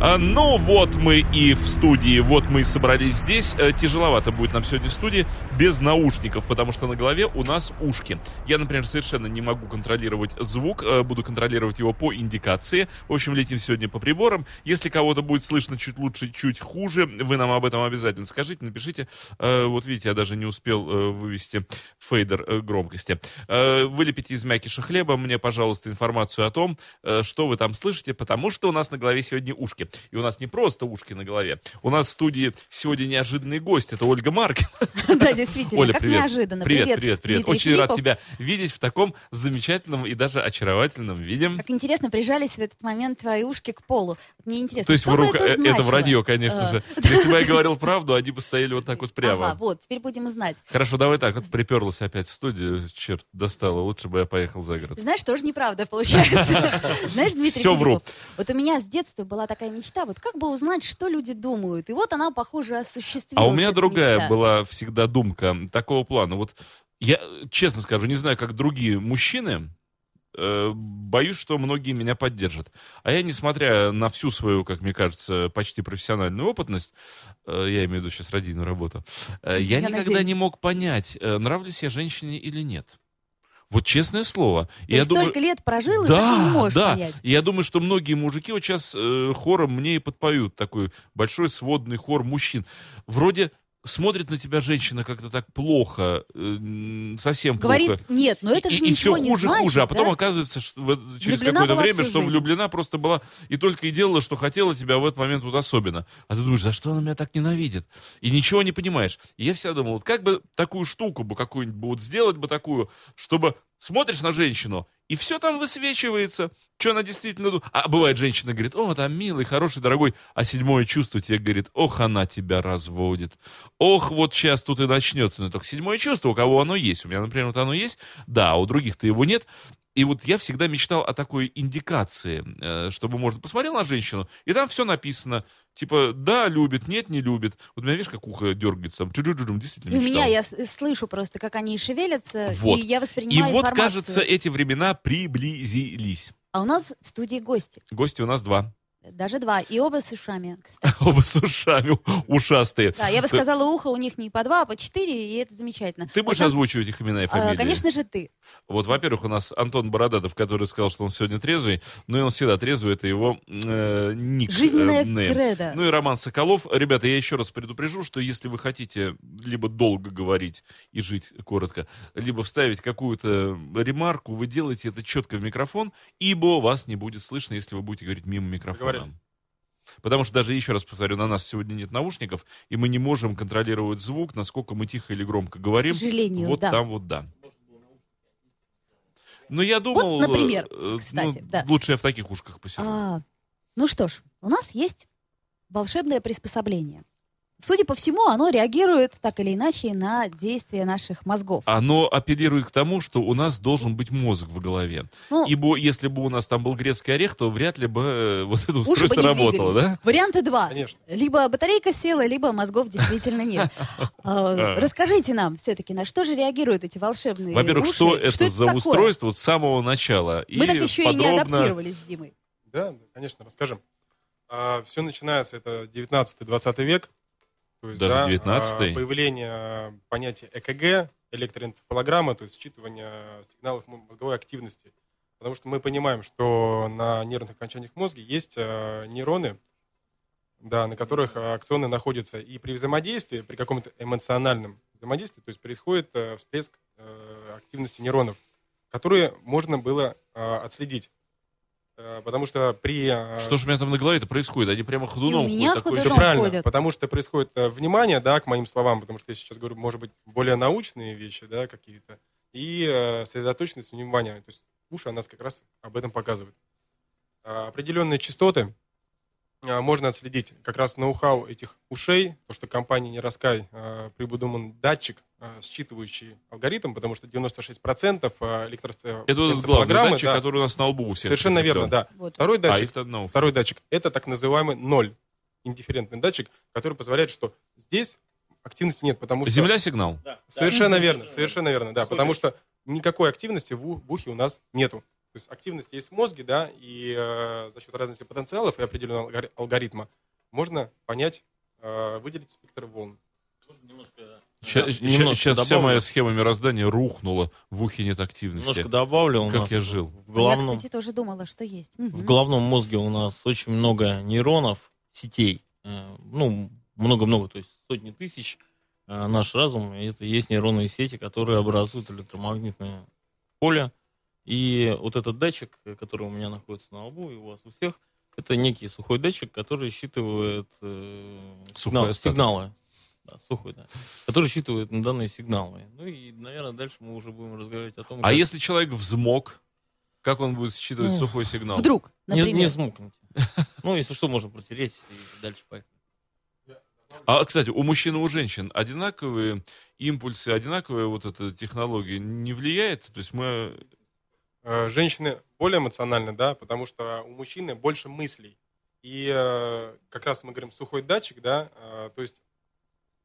А, ну вот мы и в студии, вот мы и собрались здесь. Э, Тяжеловато будет нам сегодня в студии без наушников, потому что на голове у нас ушки. Я, например, совершенно не могу контролировать звук, э, буду контролировать его по индикации. В общем, летим сегодня по приборам. Если кого-то будет слышно чуть лучше, чуть хуже, вы нам об этом обязательно скажите, напишите. Э, Вот видите, я даже не успел вывести фейдер громкости. Вылепите из мякиша хлеба мне, пожалуйста, информацию о том, что вы там слышите, потому что у нас на голове сегодня ушки. И у нас не просто ушки на голове. У нас в студии сегодня неожиданный гость. Это Ольга Маркина. Да, действительно, Оля, как привет. неожиданно. Привет, привет, привет. Дмитрий Очень рад Филиппов. тебя видеть в таком замечательном и даже очаровательном виде. Как интересно, прижались в этот момент твои ушки к полу. Мне интересно, То есть что в рука- это э, это значило? вранье, конечно А, же. Если бы я говорил правду, они бы стояли вот так вот прямо. Ага, вот, теперь будем знать. Хорошо, давай так, вот приперлась опять в студию, черт, достала, лучше бы я поехал за город. Знаешь, тоже неправда получается. Знаешь, Дмитрий Всё вру. Вот у меня с детства была такая мечта, вот как бы узнать, что люди думают. И вот она, похоже, осуществилась. А у меня другая мечта. была всегда думка такого плана. Вот я, честно скажу, не знаю, как другие мужчины, э, боюсь, что многие меня поддержат. А я, несмотря на всю свою, как мне кажется, почти профессиональную опытность, э, я имею в виду сейчас родийную работу, э, я, Я никогда надеюсь. не мог понять, нравлюсь я женщине или нет. Вот честное слово. То я есть думаю, столько лет прожил, и и не можешь да. понять. И я думаю, что многие мужики вот сейчас э, хором мне и подпоют такой большой сводный хор мужчин. Вроде смотрит на тебя женщина как-то так плохо, э, совсем Говорит, плохо. нет, но это и, же и ничего все не хуже, значит, хуже, а потом да? оказывается, что в- через какое-то время, что жизнь. влюблена просто была и только и делала, что хотела тебя в этот момент вот особенно. А ты думаешь, за что она меня так ненавидит? И ничего не понимаешь. И я всегда думал, вот как бы такую штуку бы какую-нибудь вот сделать бы такую, чтобы смотришь на женщину, и все там высвечивается, что она действительно думает. А бывает, женщина говорит, о, там милый, хороший, дорогой, а седьмое чувство тебе говорит, ох, она тебя разводит. Ох, вот сейчас тут и начнется. Но только седьмое чувство, у кого оно есть. У меня, например, вот оно есть, да, у других-то его нет. И вот я всегда мечтал о такой индикации, э, чтобы можно посмотрел на женщину, и там все написано. Типа, да, любит, нет, не любит. Вот у меня, видишь, как ухо дергается. там, чу-чу-чу-чу, действительно И у меня, мечтал. я с- слышу просто, как они шевелятся, Вот. и я И воспринимаю вот, информацию. кажется, эти времена приблизились. А у нас в студии гости. Гости у нас два. Даже два. И оба с ушами, кстати. Оба с ушами, ушастые. Да, я бы сказала, ухо у них не по два, а по четыре, и это замечательно. Ты будешь озвучивать их имена и а, фамилии? Конечно же, ты. Вот, во-первых, у нас Антон Бородатов, который сказал, что он сегодня трезвый, но и он всегда трезвый, это его э, ник. Жизненная э, кредо. Ну и Роман Соколов. Ребята, я еще раз предупрежу, что если вы хотите либо долго говорить и жить коротко, либо вставить какую-то ремарку, вы делаете это четко в микрофон, ибо вас не будет слышно, если вы будете говорить мимо микрофона. Договорились. Потому что даже, еще раз повторю, на нас сегодня нет наушников, и мы не можем контролировать звук, насколько мы тихо или громко говорим. К сожалению, вот да. там вот да. Но я думал... например, э, э, кстати, ну, да. Лучше я в таких ушках посижу. А, ну что ж, у нас есть волшебное приспособление. Судя по всему, оно реагирует так или иначе на действия наших мозгов. Оно апеллирует к тому, что у нас должен быть мозг в голове. Ну, Ибо если бы у нас там был грецкий орех, то вряд ли бы э, вот это устройство работало, двигались. да? Варианты два. Конечно. Либо батарейка села, либо мозгов действительно нет. А, Расскажите нам все-таки, на что же реагируют эти волшебные Во-первых, что это за устройство с самого начала? Мы так еще и не адаптировались с Димой. Да, да, конечно, расскажем. все начинается, это 19-20 век. То есть, Даже да, 19-й? а, Появление понятия ЭКГ, электроэнцефалограмма, то есть считывание сигналов мо- мозговой активности. Потому что мы понимаем, что на нервных окончаниях мозга есть а, нейроны, да, на которых а, аксоны находятся. И при взаимодействии, при каком-то эмоциональном взаимодействии, то есть происходит а, всплеск а, активности нейронов, которые можно было а, отследить. А, Потому что при... а, Что же у меня там на голове-то происходит? Они прямо ходуном И у меня ходят, такой ходуном Все правильно, ходят. потому что происходит э, внимание, да, к моим словам, потому что я сейчас говорю, может быть, более научные вещи, да, какие-то, и э, сосредоточенность внимания. То есть уши у нас как раз об этом показывают. А, определенные частоты а, можно отследить как раз ноу-хау этих ушей, то, что компания Нераскай э, придуман датчик, э, считывающий алгоритм, потому что 96% Это вот этот главный электроэнцефалограммы, датчик, да, который у нас на лбу у всех. совершенно верно, да. Вот. Второй А датчик, их одно. второй датчик, это так называемый ноль, индифферентный датчик, который позволяет, что здесь активности нет, потому что... Земля сигнал. Совершенно верно, совершенно верно, да, потому что никакой активности в, в ухе у нас нету. То есть активность есть в мозге, да, и э, за счет разности потенциалов и определенного алгори- алгоритма можно понять, э, выделить спектр волн. Сейчас, Немножко вся добавлю. моя схема мироздания рухнула. В ухе нет активности. Немножко добавлю. У Как нас я жил. В Я, головном, кстати, тоже думала, что есть. в головном мозге у нас очень много нейронов, сетей. Э, Ну, много-много, то есть сотни тысяч. Э, Наш разум, это и есть нейронные сети, которые образуют электромагнитное поле. И вот этот датчик, э, который у меня находится на лбу, и у вас у всех, это некий сухой датчик, который считывает э, сигнал- сигналы. Да, сухой, да. Который считывает на данные сигналы. Ну и, наверное, дальше мы уже будем разговаривать о том, А как- если человек взмок, как он будет считывать Ну, сухой сигнал? Вдруг, Не, например. не смукните. Ну, если что, можно протереть и дальше поехать. А, кстати, у мужчин и у женщин одинаковые импульсы, одинаковая вот эта технология не влияет? То есть мы... Э, Женщины более эмоциональны, да, потому что у мужчины больше мыслей. И э, как раз мы говорим сухой датчик, да, э, то есть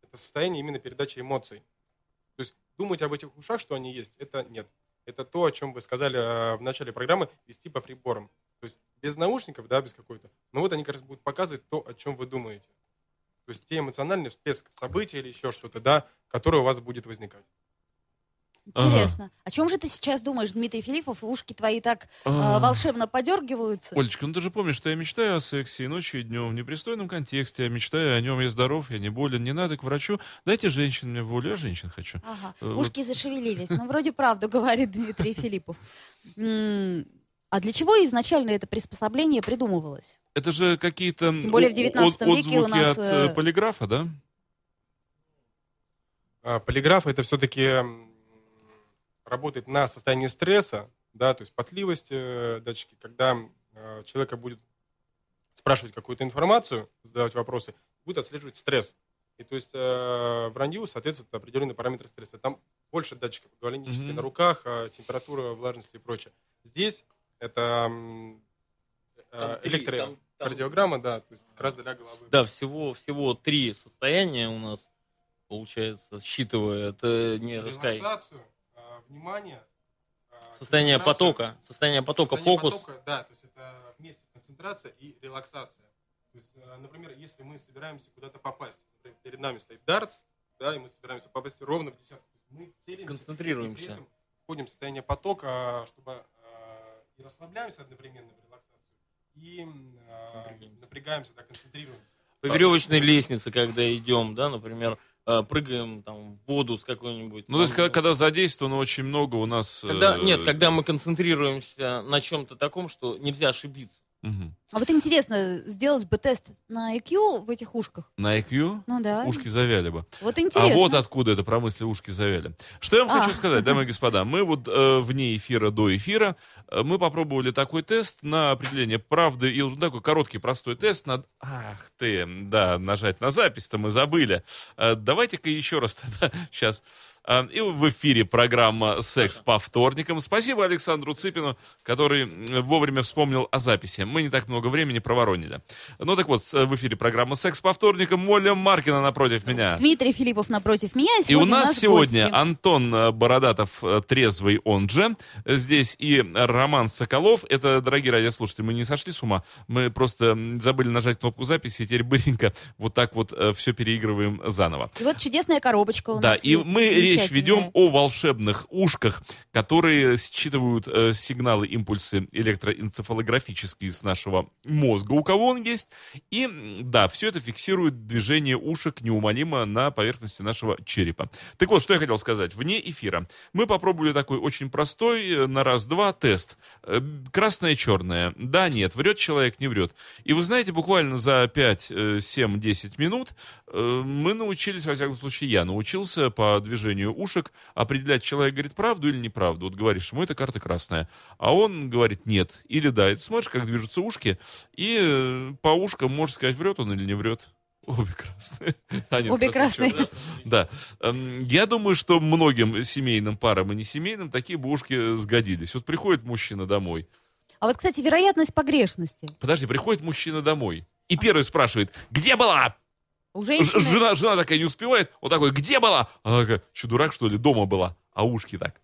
это состояние именно передачи эмоций. То есть думать об этих ушах, что они есть, это нет. Это то, о чем вы сказали э, в начале программы, вести по приборам. То есть без наушников, да, без какой-то. Но вот они как раз будут показывать то, о чем вы думаете. То есть те эмоциональные всплеск события или еще что-то, да, которое у вас будет возникать. Интересно. О чем же ты сейчас думаешь, Дмитрий Филиппов? Ушки твои так э, А. волшебно подергиваются. Олечка, ну ты же помнишь, что я мечтаю о сексе и ночью, и днем, в непристойном контексте. Я мечтаю о нем, я здоров, я не болен, не надо к врачу. Дайте женщин мне волю, я женщин хочу. Ага. Э, вот. Ушки зашевелились. Ну, вроде правду говорит Дмитрий Филиппов. А для чего изначально это приспособление придумывалось? Это же какие-то Тем более в о- 19 от- веке у нас, от э, э, полиграфа, да? А, Полиграф это все-таки работает на состоянии стресса, да, то есть потливость э, датчики, когда э, человека будет спрашивать какую-то информацию, задавать вопросы, будет отслеживать стресс. И то есть э, вранью соответствуют определенные параметры стресса. Там больше датчиков, галлонические Мгм. на руках, э, температура, влажность и прочее. Здесь это э, электрокардиограмма, да, то есть как раз для головы. Да, всего, всего три состояния у нас, получается, считывает э, не. Релаксацию, внимание, э, Состояние потока. Состояние потока, Состояние фокус. потока, да, то есть это вместе концентрация и релаксация. То есть, э, например, если мы собираемся куда-то попасть, например, перед нами стоит дартс, да, и мы собираемся попасть ровно в десятку, мы целимся, Концентрируемся. и при этом входим в состояние потока, чтобы э, и расслабляемся одновременно в релаксацию, и Напрягаемся. напрягаемся, да, концентрируемся. По веревочной лестнице, когда идем, да, например, прыгаем там в воду с какой-нибудь. Ну, то есть, там, когда, когда задействовано очень много у нас... когда- э, нет, когда мы концентрируемся на чем-то таком, что нельзя ошибиться. Мгм. А вот интересно, сделать бы тест на IQ в этих ушках. На IQ Ну да. ушки завяли бы. Вот А интересно. вот откуда это про мысли ушки завяли. Что я вам А. хочу сказать, дамы и господа. Мы вот э, вне эфира, до эфира, э, мы попробовали такой тест на определение правды. И вот такой короткий, простой тест. На... Ах ты, да, нажать на запись-то мы забыли. Э, давайте-ка еще раз тогда сейчас. Э, и в эфире программа «Секс по вторникам». Спасибо Александру Цыпину, который вовремя вспомнил о записи. Мы не так много времени проворонили. Ну так вот, в эфире программа «Секс по вторникам». Моля Маркина напротив меня. Дмитрий Филиппов напротив меня. И у Сегодня нас сегодня гости. Антон э, Бородатов, э, трезвый он же, здесь и Роман Соколов. Это, дорогие радиослушатели, мы не сошли с ума, мы просто забыли нажать кнопку записи, и теперь быренько вот так вот все переигрываем заново. И вот чудесная коробочка у Да, нас и есть, мы речь ведем о волшебных ушках, которые считывают э, сигналы, импульсы электроэнцефалографические с нашего мозга, у кого он есть. И, да, все это фиксирует движение ушек неумолимо на поверхности нашего черепа. Так вот, что я хотел сказать. Вне эфира мы попробовали такой очень простой э, на раз-два тест. Э, Красное, черное. Да, нет. Врет человек, не врет. И вы знаете, буквально за 5, 7, 10 минут э, мы научились, во всяком случае, я научился по движению состоянию ушек определять, человек говорит правду или неправду. Вот говоришь, ему эта карта красная, а он говорит нет или да. И ты смотришь, как движутся ушки, и э, по ушкам можешь сказать, врет он или не врет. Обе красные. А, нет, Обе красные, красные. Да. Эм, Я думаю, что многим семейным парам и несемейным такие бы ушки сгодились. Вот приходит мужчина домой. А вот, кстати, вероятность погрешности. Подожди, приходит мужчина домой. И первый спрашивает, где была? У женщины... Жена, жена такая не успевает. Он такой, где была? Она такая, что, дурак, что ли? Дома была. А ушки так.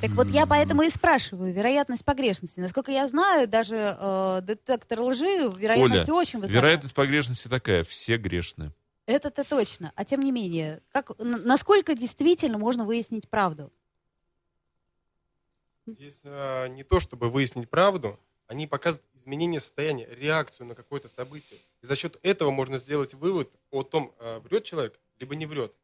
Так вот я поэтому и спрашиваю, вероятность погрешности. Насколько я знаю, даже э, детектор лжи вероятность Оля, очень высока. Вероятность погрешности такая. Все грешны. Это-то точно. А тем не менее, как, насколько действительно можно выяснить правду? Здесь э, не то, чтобы выяснить правду, они показывают изменение состояния, реакцию на какое-то событие. И за счет этого можно сделать вывод о том, э, врет человек, либо не врет.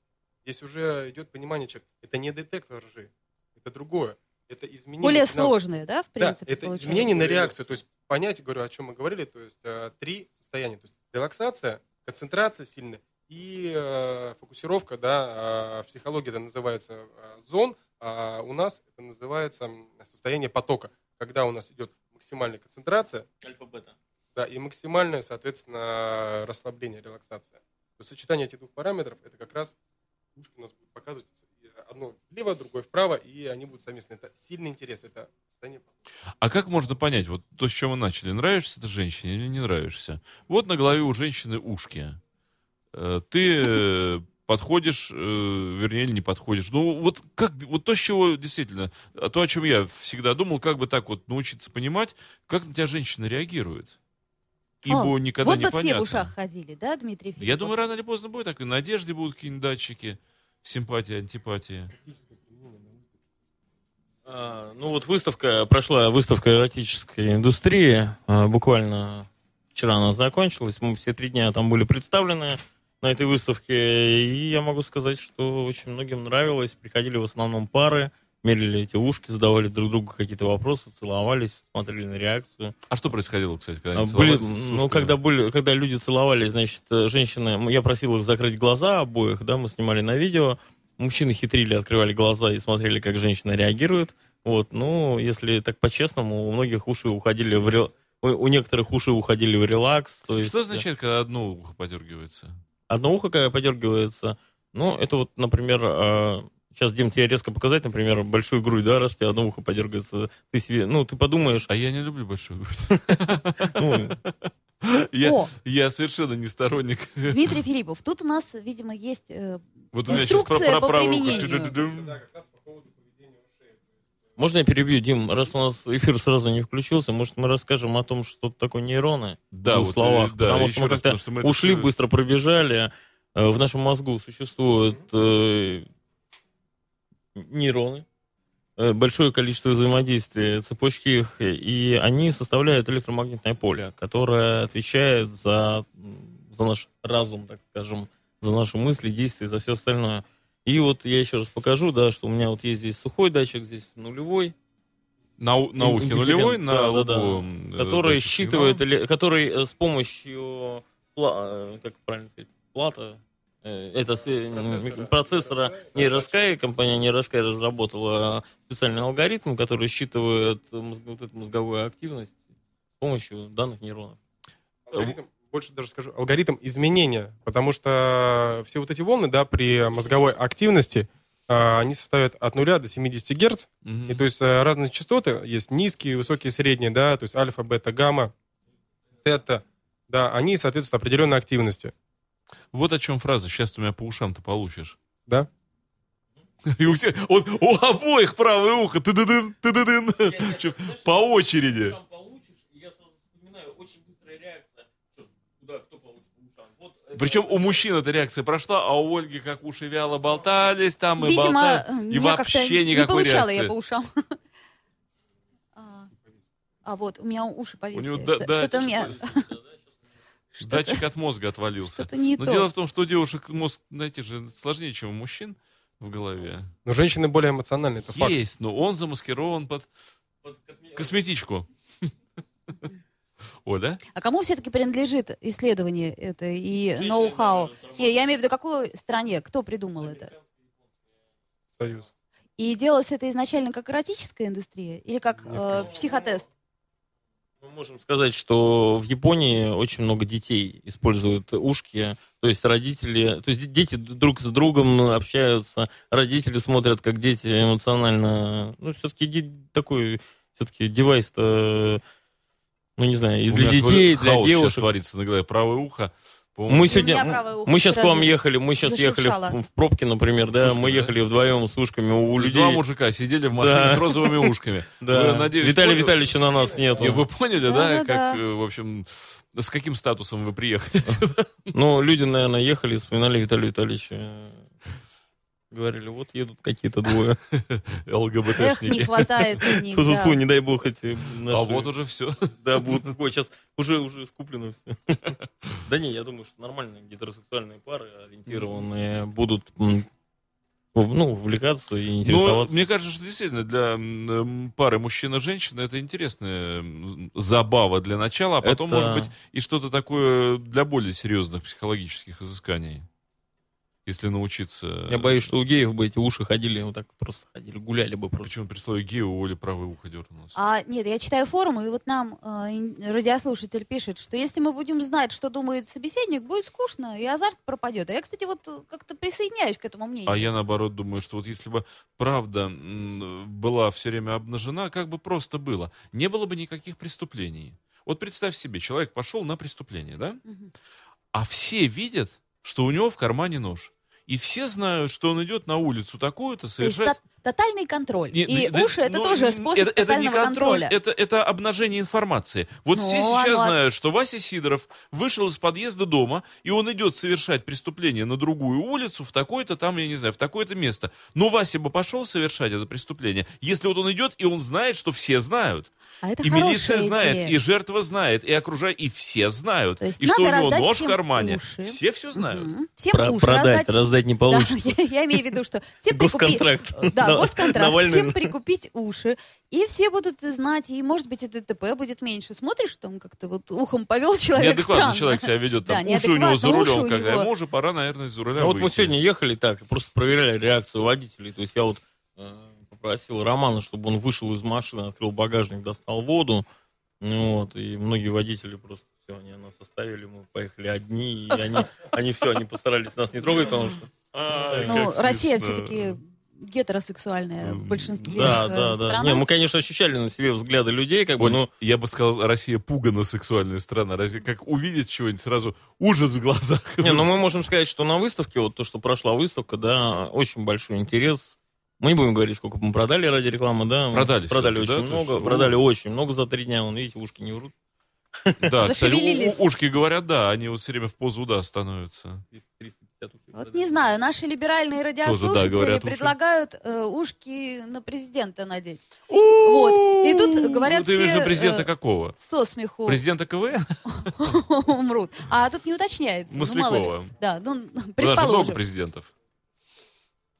Здесь уже идет понимание человека. Это не детектор лжи, это другое. Это изменение... Более сигнала. сложные, да, в принципе, да, это получается? изменение на реакцию. То есть понять, говорю, о чем мы говорили, то есть э, три состояния. То есть релаксация, концентрация сильная и э, фокусировка, да, э, в психологии это называется э, зон, а у нас это называется состояние потока, когда у нас идет максимальная концентрация, Альфа-бета. да, и максимальное, соответственно, расслабление, релаксация. То есть сочетание этих двух параметров, это как раз ушки у нас будут показывать одно влево, другое вправо, и они будут совместно. Это сильный интерес, это состояние А как можно понять, вот то, с чем мы начали, нравишься ты женщине или не нравишься? Вот на голове у женщины ушки. Э, Ты э, подходишь, э, вернее, или не подходишь. Ну, вот как, вот то, с чего действительно, а то, о чем я всегда думал, как бы так вот научиться понимать, как на тебя женщина реагирует. Ибо О, никогда вот не бы все в понятно. ушах ходили, да, Дмитрий Филиппов? Я думаю, рано или поздно будет так. И на одежде будут какие-нибудь датчики, симпатия, антипатия. А, ну вот выставка, прошла выставка эротической индустрии, а, буквально вчера она закончилась, мы все три дня там были представлены на этой выставке, и я могу сказать, что очень многим нравилось, приходили в основном пары, мерили эти ушки, задавали друг другу какие-то вопросы, целовались, смотрели на реакцию. А что происходило, кстати, когда А, они были, целовались? с ну, когда, были, когда люди целовались, значит, женщины, я просил их закрыть глаза обоих, да, мы снимали на видео, мужчины хитрили, открывали глаза и смотрели, как женщина реагирует, вот, ну, если так по-честному, у многих уши уходили в ре- у, у некоторых уши уходили в релакс, то есть... Что означает, когда одно ухо подергивается? Одно ухо, когда подергивается, ну, это вот, например, э, сейчас, Дим, тебе резко показать, например, большую грудь, да, раз у тебя одно ухо подергивается, ты себе, ну, ты подумаешь, А я не люблю большую грудь. ну, Я, О, я совершенно не сторонник. Дмитрий Филиппов, тут у нас, видимо, есть... э, Вот у меня сейчас про, Инструкция по применению. Да, как раз по поводу. Можно я перебью, Дим? Раз у нас эфир сразу не включился, может, мы расскажем о том, что такое нейроны Да, в двух вот, словах? э, да, потому что мы как-то это ушли, всё- быстро пробежали. Э, В нашем мозгу существуют э, нейроны, э, большое количество взаимодействия, цепочки их, и они составляют электромагнитное поле, которое отвечает за, за наш разум, так скажем, за наши мысли, действия, за все остальное. И вот я еще раз покажу, да, что у меня вот есть здесь сухой датчик, здесь нулевой, На, на ухе нулевой, на да, да, да. лбу, м, э, который считывает, или, который э, с помощью, э, как правильно сказать, плата, это Процессора. процессора нейроскай, компания нейроскай разработала специальный алгоритм, который считывает мозг- вот эту мозговую активность с помощью данных нейронов. Алгоритм, больше даже скажу, алгоритм изменения, потому что все вот эти волны, да, при мозговой активности, а, они составят от 0 до 70 Гц, Мгм. и то есть э, разные частоты, есть низкие, высокие, средние, да, то есть альфа, бета, гамма, тета, да, они соответствуют определенной активности, Вот о чем фраза. Сейчас ты у меня по ушам-то получишь. да. И у, всех- он- у обоих правое ухо. Ты-ды-дын, ты-ды-дын. Чё, По очереди. Причем у мужчин эта реакция прошла, а у Ольги как уши вяло болтались, там и Видимо, болтали. э, И вообще не никакой получала реакции. я по ушам. А, А вот, у меня уши повисли. него да- Что- да, Что-то у меня... что-то- Датчик от мозга отвалился. Что-то не Но то. дело в том, что у девушек мозг, знаете же, сложнее, чем у мужчин в голове. Но женщины более эмоциональны, это факт. Есть, но он замаскирован под косметичку. Оля? А кому все-таки принадлежит исследование это и ноу-хау? Не, я имею в виду, какой стране? Кто придумал это? Союз. И делалось это изначально как эротическая индустрия или как Нет, э, психотест? Мы можем сказать, что в Японии очень много детей используют ушки. То есть родители, то есть де- дети друг с другом общаются, родители смотрят, как дети эмоционально... Ну, все-таки такой, все-таки девайс-то, ну, не знаю, и для детей, хаос для сейчас девушек. творится голове. Правое ухо. Мы сегодня, мы сейчас к вам ехали, мы сейчас ехали в, в пробке, например, да, С мы да? ехали вдвоем с ушками у есть людей. Два мужика сидели в машине Да. с розовыми ушками. Да. Вы, надеюсь, Виталия понял- Витальевича на нас нет. И вы поняли, да, Да-да-да. как, э, в общем, с каким статусом вы приехали? Ну, люди, наверное, ехали, вспоминали Виталия Витальевича. Говорили, вот едут какие-то двое. Эх, не ЛГБТшники. хватает у них, Тут, да. не дай бог эти наши... А вот уже все. Да, будут... Ой, сейчас уже, уже скуплено все. Да не, я думаю, что нормальные гетеросексуальные пары, ориентированные, будут ну, увлекаться и Ну, интересоваться. мне кажется, что действительно для пары мужчина и женщина это интересная забава для начала, а потом, Это- может быть, и что-то такое для более серьезных психологических изысканий. Если научиться... Я боюсь, что у геев бы эти уши ходили, вот так просто ходили, гуляли бы просто. Почему при слове гей у Оли правое ухо дернулось? А, нет, я читаю форумы, и вот нам э, радиослушатель пишет, что если мы будем знать, что думает собеседник, будет скучно, и азарт пропадет. А я, кстати, вот э, как-то присоединяюсь к этому мнению. А я наоборот думаю, что вот если бы правда была все время обнажена, как бы просто было, не было бы никаких преступлений. Вот представь себе, человек пошел на преступление, да? Мгм. А все видят, что у него в кармане нож. И все знают, что он идет на улицу такую-то То есть совершать. тот- тотальный контроль. Не, и да- уши это ну, тоже способ это, это не контроль, контроля. это, это обнажение информации. Вот Ну, все сейчас оно- знают, что Вася Сидоров вышел из подъезда дома, и он идет совершать преступление на другую улицу, в такое-то там, я не знаю, в такое-то место. Но Вася бы пошел совершать это преступление, если вот он идет, и он знает, что все знают. А это и милиция знает, идея. и жертва знает, и окружает, и все знают. То есть и что у него нож в кармане. уши. Все все знают. Мгм. Всем Про- уши продать, раздать. раздать не Да, получится. я, я имею в виду, что все Госконтракт. Да, На- госконтракт. Навальный- Всем прикупить уши. И все будут знать, и, может быть, и ДТП будет меньше. Смотришь, там как-то вот ухом повел человек Неадекватный странно. человек себя ведет, Да, там, уши у него за неадекватно, рулем, у как, а него. ему уже пора, наверное, из-за руля Ну, вот мы сегодня ехали так, и просто проверяли реакцию водителей. То есть я вот э, попросил Романа, чтобы он вышел из машины, открыл багажник, достал воду. Ну, вот, и многие водители просто все, они нас оставили, мы поехали одни, и они, они все, они постарались нас не трогать, потому что... Ай, Ну, Россия все-таки гетеросексуальная в большинстве Да, да, да. страна. Не, мы, конечно, ощущали на себе взгляды людей, как бы, Оль, ну, я бы сказал, Россия пугана сексуальная страна. Россия, как увидит чего-нибудь, сразу ужас в глазах. Не, ну мы можем сказать, что на выставке, вот то, что прошла выставка, да, очень большой интерес. Мы не будем говорить, сколько мы продали ради рекламы, да. Продали Продали очень да, то есть, много, ну. продали очень много за три дня. Вон, видите, ушки не врут. Да, кстати, ушки говорят, да, они вот все время в позу «да» становятся. 350 ушей. Вот продали. не знаю, наши либеральные радиослушатели говорят, уши. предлагают э, ушки на президента надеть. Вот. И тут говорят Ну, ты имеешь в виду все, президента э, какого? Со смеху Президента КВН? умрут. А тут не уточняется. Ну, мало ли. Маслякова. Да, ну, Даже много предположим. президентов.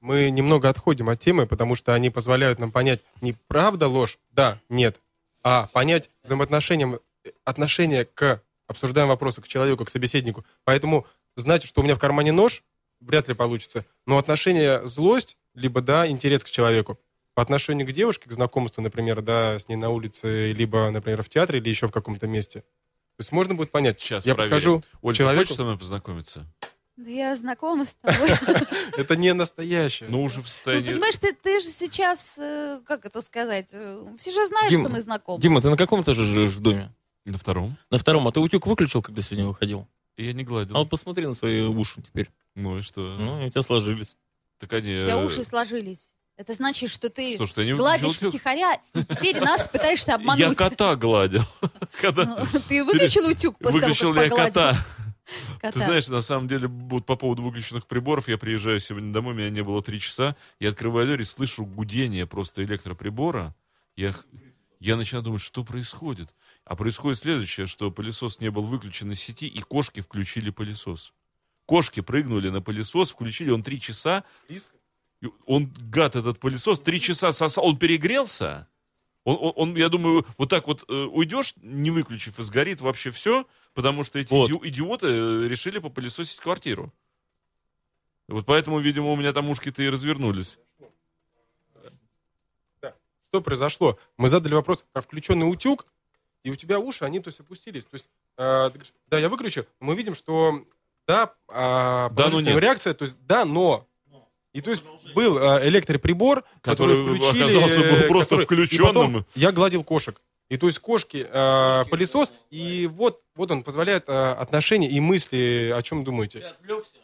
Мы немного отходим от темы, потому что они позволяют нам понять не правда ложь, да, нет, а понять взаимоотношения, отношение к обсуждаемому вопросу, к человеку, к собеседнику. Поэтому знать, что у меня в кармане нож, вряд ли получится. Но отношение злость, либо да, интерес к человеку. По отношению к девушке, к знакомству, например, да, с ней на улице, либо, например, в театре, или еще в каком-то месте. То есть можно будет понять. Сейчас я проверим. подхожу Оль, ты человеку. хочешь со мной познакомиться? Да я знакома с тобой. Это не настоящее. Ну, уже в Ну, состоянии... понимаешь, ты, ты же сейчас, э, как это сказать, э, все же знают, что мы знакомы. Дима, ты на каком этаже живешь в доме? На втором. На втором. А ты утюг выключил, когда сегодня выходил? Я не гладил. А вот посмотри на свои уши теперь. Ну и что? Ну, у тебя сложились. Так они... У тебя э, уши сложились. Это значит, что ты Что, что я не гладишь выключил утюг? втихаря, и теперь нас пытаешься Я обмануть. кота гладил. Когда Ну, Ты выключил утюг после того, выключил как я погладил кота. Кота. Ты знаешь, на самом деле, вот по поводу выключенных приборов, я приезжаю сегодня домой, меня не было три часа, я открываю дверь и слышу гудение просто электроприбора. Я, я начинаю думать, что происходит. А происходит следующее, что пылесос не был выключен из сети, и кошки включили пылесос. Кошки прыгнули на пылесос, включили он три часа. И Он, гад, этот пылесос, три часа сосал, он перегрелся. Он, он- он, я думаю, вот так вот э, уйдешь, не выключив, и сгорит вообще все, потому что эти Вот. иди- идиоты э, решили попылесосить квартиру. Вот поэтому, видимо, у меня там ушки-то и развернулись. что произошло? Мы задали вопрос про включенный утюг, и у тебя уши, они то есть опустились. То есть, э, ты говоришь, да, я выключу. Мы видим, что да, а, но положительная нет. реакция, то есть да, но. И то есть был э, электроприбор, который, Который включили. оказался был э, просто который- и включенным. потом я гладил кошек. И то есть кошки, э, пылесос, и вот, вот он позволяет э, отношения и мысли, о чем думаете. Ты отвлекся.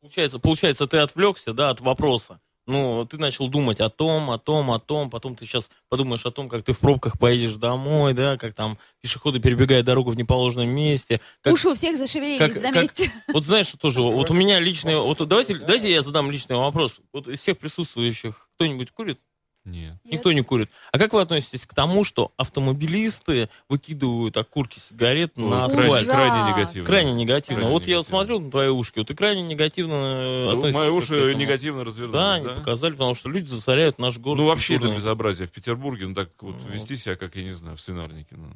Получается, получается, ты отвлекся, да, от вопроса. Ну, ты начал думать о том, о том, о том, потом ты сейчас подумаешь о том, как ты в пробках поедешь домой, да, как там пешеходы перебегают дорогу в неположенном месте. Как, Уши у всех зашевелились, как- заметьте. Вот знаешь, тоже, вот у меня личный, вот давайте, давайте я задам личный вопрос. Вот из всех присутствующих кто-нибудь курит? Нет. Никто не курит. А как вы относитесь к тому, что автомобилисты выкидывают окурки сигарет на Крайне, асфальт? Крайне негативно. Крайне негативно. Крайне вот я вот негативно. смотрел на твои ушки, вот ты крайне негативно э, Ну, относишься Мои к уши этому. негативно Да, развернулись, они да? показали, потому что люди засоряют наш город. Ну, вообще это культурно. безобразие в Петербурге, ну, так вот Ну, вести себя, как, я не знаю, в свинарнике. ну.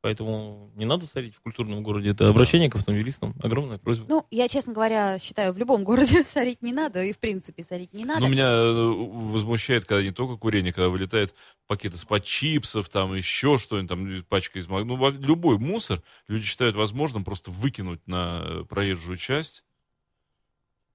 Поэтому не надо сорить в культурном городе. Это обращение к автомобилистам. Огромная просьба. Ну, я, честно говоря, считаю, в любом городе сорить не надо, и в принципе сорить не надо. Ну, меня э, возмущает, когда не только курение, когда вылетает пакет из-под чипсов, там еще что-нибудь, там пачка из маг- Ну, любой мусор люди считают возможным просто выкинуть на э, проезжую часть.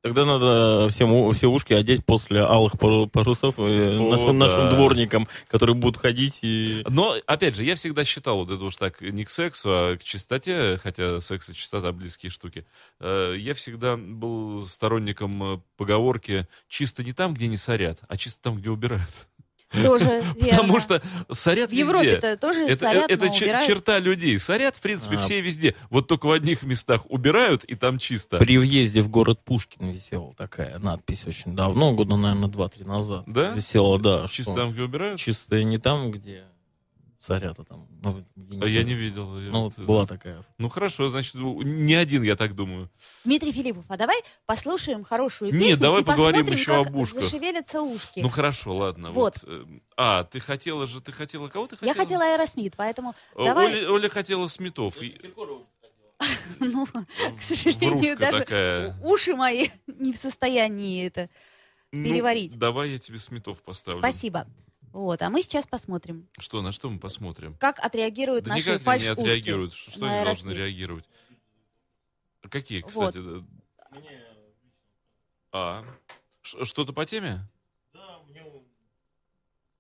Тогда надо всем, все ушки одеть после алых пару- парусов э, О, нашим, да. нашим дворникам, которые будут ходить и... Но, опять же, я всегда считал вот это уж так не к сексу, а к чистоте, хотя секс и чистота близкие штуки. Э, Я всегда был сторонником э, поговорки «чисто не там, где не сорят, а чисто там, где убирают». Тоже верно. Потому что сорят в везде. Европе-то тоже Это, сорят, это но чер- убирают. черта людей. Сорят, в принципе, А. все везде. Вот только в одних местах убирают, и там чисто. При въезде в город Пушкин висела такая надпись очень давно, года, наверное, два-три назад. Да? Висела, да. Чисто что там, где убирают? Чисто не там, где сорят, а там... ну, А я не видел. Я Ну, вот, вот э, была такая. Ну, хорошо, значит, не один, я так думаю. Дмитрий Филиппов, а давай послушаем хорошую Нет, песню давай и поговорим посмотрим, еще как об ушках. зашевелятся ушки. Ну, хорошо, ладно. Вот. э, А, ты хотела же, ты хотела, кого ты хотела? Я хотела Аэросмит, поэтому Э, давай, Оля, Оля хотела Сметов. И- ну, к сожалению, даже уши мои не в состоянии это. Ну, переварить. давай я тебе Сметов поставлю. Спасибо. Вот, а мы сейчас посмотрим, Что, на что мы посмотрим? как отреагируют Да наши никак фальш не отреагируют. Что, что они должны реагировать? Какие, кстати? да? А, что-то по теме?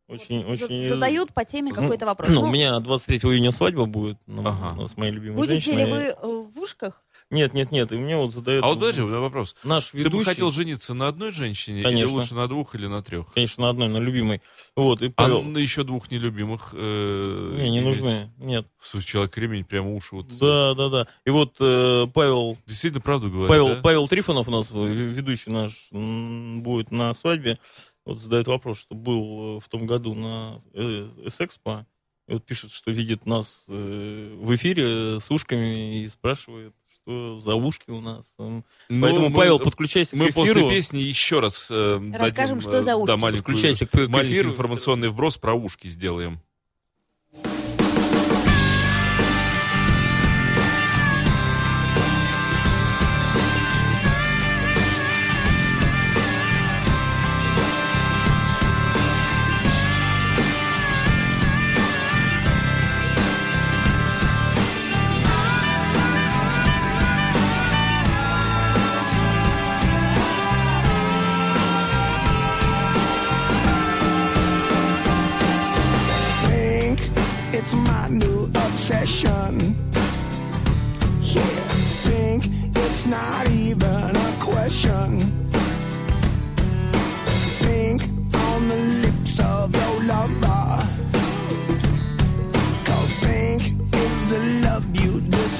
Очень, очень... Задают по теме Ну, какой-то вопрос. Ну, Ну, у меня 23 июня свадьба будет ну, Ага. с моей любимой Будете женщиной. ли вы э, в ушках? Нет, нет, нет. И мне вот задает... А вот подожди, у меня вопрос. Наш Ты бы ведущий... хотел жениться на одной женщине или Конечно. лучше на двух или на трех? Конечно, на одной, на любимой. Вот, и А Павел... на еще двух нелюбимых? э, Не, не иметь? нужны. Нет. В случае человек ремень прямо уши вот. Да, да, да. И вот э, Павел, Действительно правду говорит, Павел, да? Павел Трифонов у нас, э, ведущий наш, будет на свадьбе. Вот задает вопрос, что был э, в том году на э, С-Экспо. И вот пишет, что видит нас э, в эфире с ушками и спрашивает, что за ушки у нас. Ну, Поэтому, мы- Павел, подключайся Мы к эфиру. после песни еще раз э, Расскажем, дадим, что э, за ушки. Да, маленькую, Подключайся к, к маленький эфиру. информационный вброс про ушки сделаем.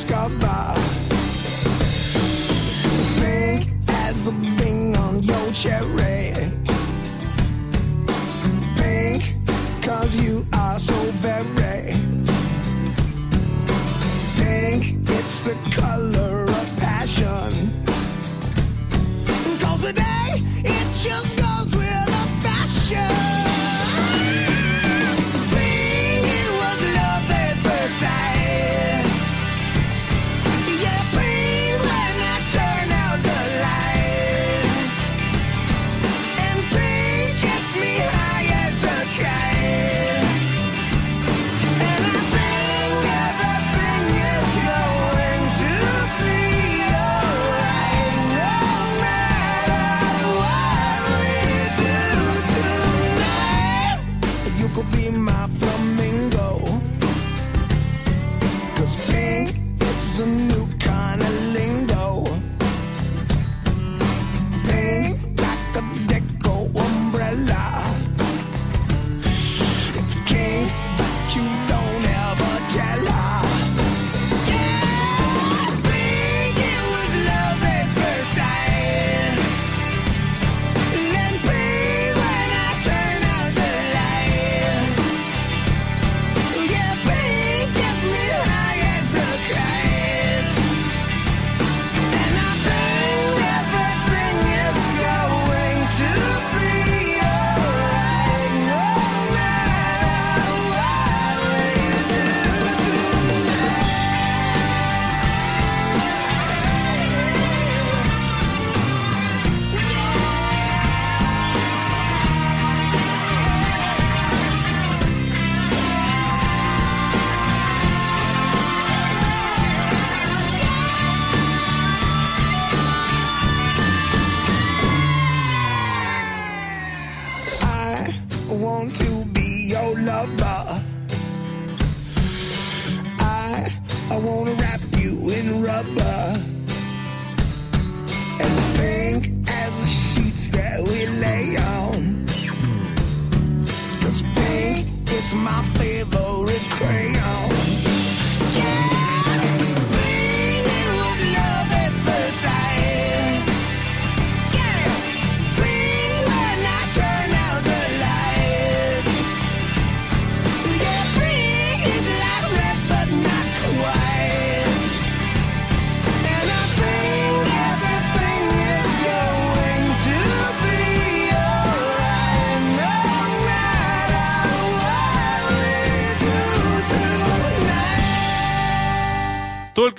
Discover. Pink as the bing on your cherry pink Cause you are so very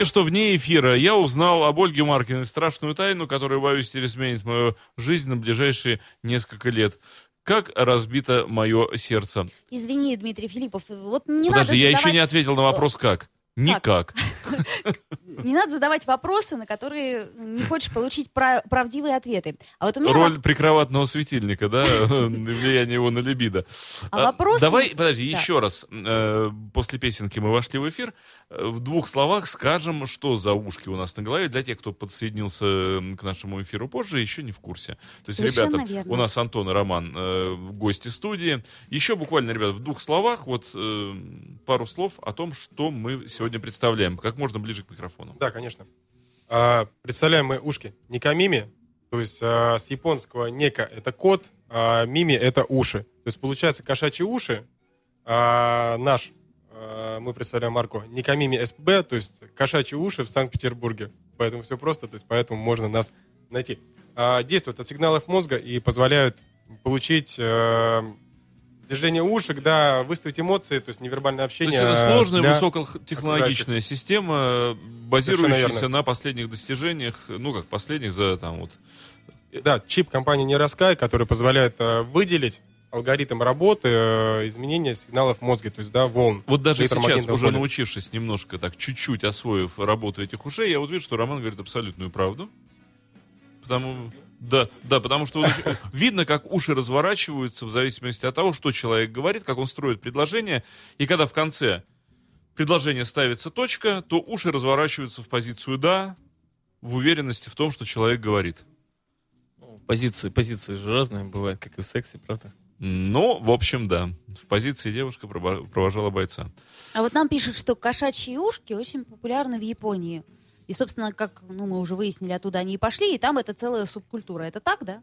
Только что вне эфира я узнал об Ольге Маркиной страшную тайну, которая, боюсь, теперь изменит мою жизнь на ближайшие несколько лет. Как разбито мое сердце. Извини, Дмитрий Филиппов, вот не Подожди, надо я задавать, еще не ответил на вопрос как. Никак. не надо задавать вопросы, на которые не хочешь получить пра- правдивые ответы. А вот у меня Роль прикроватного светильника, да, влияние его на либидо. А вопрос- Давай, подожди, еще раз. Э, После песенки мы вошли в эфир. В двух словах скажем, что за ушки у нас на голове, для тех, кто подсоединился к нашему эфиру позже, еще не в курсе. То есть, Совершенно ребята, верно. у нас Антон и Роман э, в гости студии. Еще буквально, ребят, в двух словах, вот э, пару слов о том, что мы сегодня представляем, как можно ближе к микрофону. Да, конечно. А, представляем мы ушки Никамими, то есть а, с японского нека это кот, а мими это уши. То есть получается кошачьи уши. А, наш, мы представляем марку Никамими СПБ, то есть кошачьи уши в Санкт-Петербурге. Поэтому все просто, то есть поэтому можно нас найти. А, действуют от сигналов мозга и позволяют получить э, движение ушек, да, выставить эмоции, то есть невербальное То общение. есть это сложная, для- высокотехнологичная система, базирующаяся верно. на последних достижениях, ну как последних за там вот Да, чип компании Нейроскай, который позволяет э, выделить алгоритм работы э, изменения сигналов в мозге, то есть, да, волн. Вот даже сейчас, уже научившись немножко так, чуть-чуть освоив работу этих ушей, я вот вижу, что Роман говорит абсолютную правду. Потому, да, да, потому что видно, как уши разворачиваются в зависимости от того, что человек говорит, как он строит предложение, и когда в конце предложения ставится точка, то уши разворачиваются в позицию «да», в уверенности в том, что человек говорит. Позиции, позиции же разные бывают, как и в сексе, правда? Ну, в общем, да. В позиции девушка провожала бойца. А вот нам пишут, что кошачьи ушки очень популярны в Японии. И, собственно, как ну, мы уже выяснили, оттуда они и пошли, и там это целая субкультура. Это так, да?